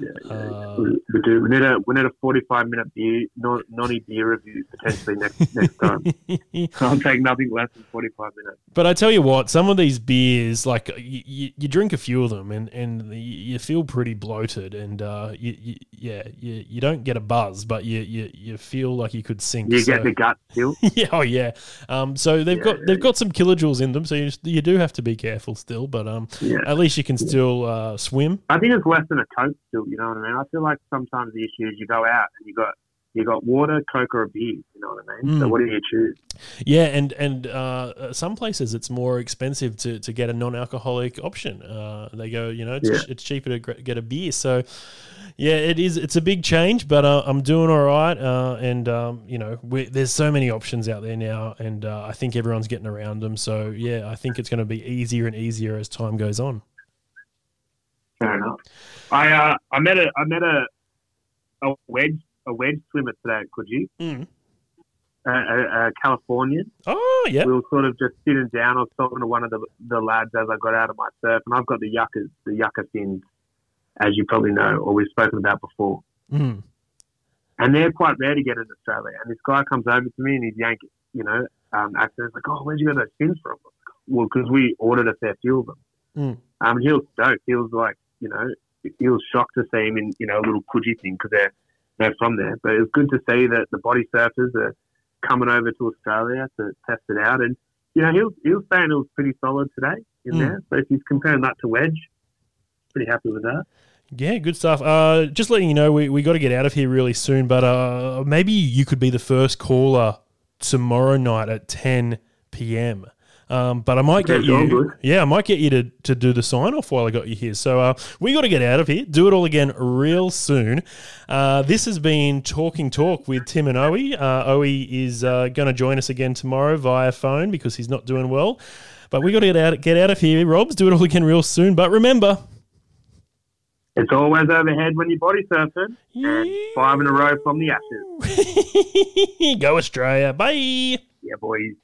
Yeah, Uh, we, we do. We need a we need a forty-five minute beer non nonny beer review potentially next next time. I'll take nothing less than forty-five minutes. But I tell you what, some of these beers, like you, you, you drink a few of them, and, and you feel pretty bloated, and uh, you, you, yeah, you, you don't get a buzz, but you, you, you feel like you could sink. You so- get the gut still. yeah, oh yeah. Um, so they've Yeah, got they've got some kilojoules in them, so you, you do have to be careful still. But um, at least you can still uh, swim. I think it's less than a coke still. You know what I mean? I feel like sometimes the issue is you go out and you got you got water, coke, or a beer. You know what I mean? So Mm. what do you choose? Yeah, and and uh, some places it's more expensive to, to get a non-alcoholic option. Uh, they go, you know, it's, Yeah. it's cheaper to get a beer. So, yeah, it is. It's a big change, but uh, I'm doing all right. Uh, and um, you know, we, there's so many options out there now, and uh, I think everyone's getting around them. So, yeah, I think it's going to be easier and easier as time goes on. Fair enough. I uh, I met a I met a a wedge a wedge swimmer today at Coogee, Mm. a, a, a Californian. Oh, yeah. We were sort of just sitting down. I was talking to one of the the lads as I got out of my surf, and I've got the yuccas, the yucca fins, as you probably know, or we've spoken about before. Mm. And they're quite rare to get in Australia. And this guy comes over to me and he's yanking, you know, um, accents like, "Oh, where'd you get those fins from?" Well, because we ordered a fair few of them. Mm. Um, he was stoked. He was like, you know, he was shocked to see him in, you know, a little Coogee thing because they're they're from there. But it was good to see that the body surfers are coming over to Australia to test it out. And you know, he was he was saying it was pretty solid today in Mm. there. So if he's comparing that to wedge, pretty happy with that. Yeah, good stuff. Uh, just letting you know, we, we got to get out of here really soon, but uh, maybe you could be the first caller tomorrow night at 10 p.m. Um, but I might get you, yeah, I might get you to, to do the sign off while I got you here. So uh, we got to get out of here. Do it all again real soon. Uh, this has been Talking Talk with Tim and Owie. Uh, is uh, going to join us again tomorrow via phone because he's not doing well. But we got to get out get out of here, Robs. Do it all again real soon. But remember, It's always overhead when you're body surfing, and five in a row from the ashes. go Australia. Bye. Yeah, boys.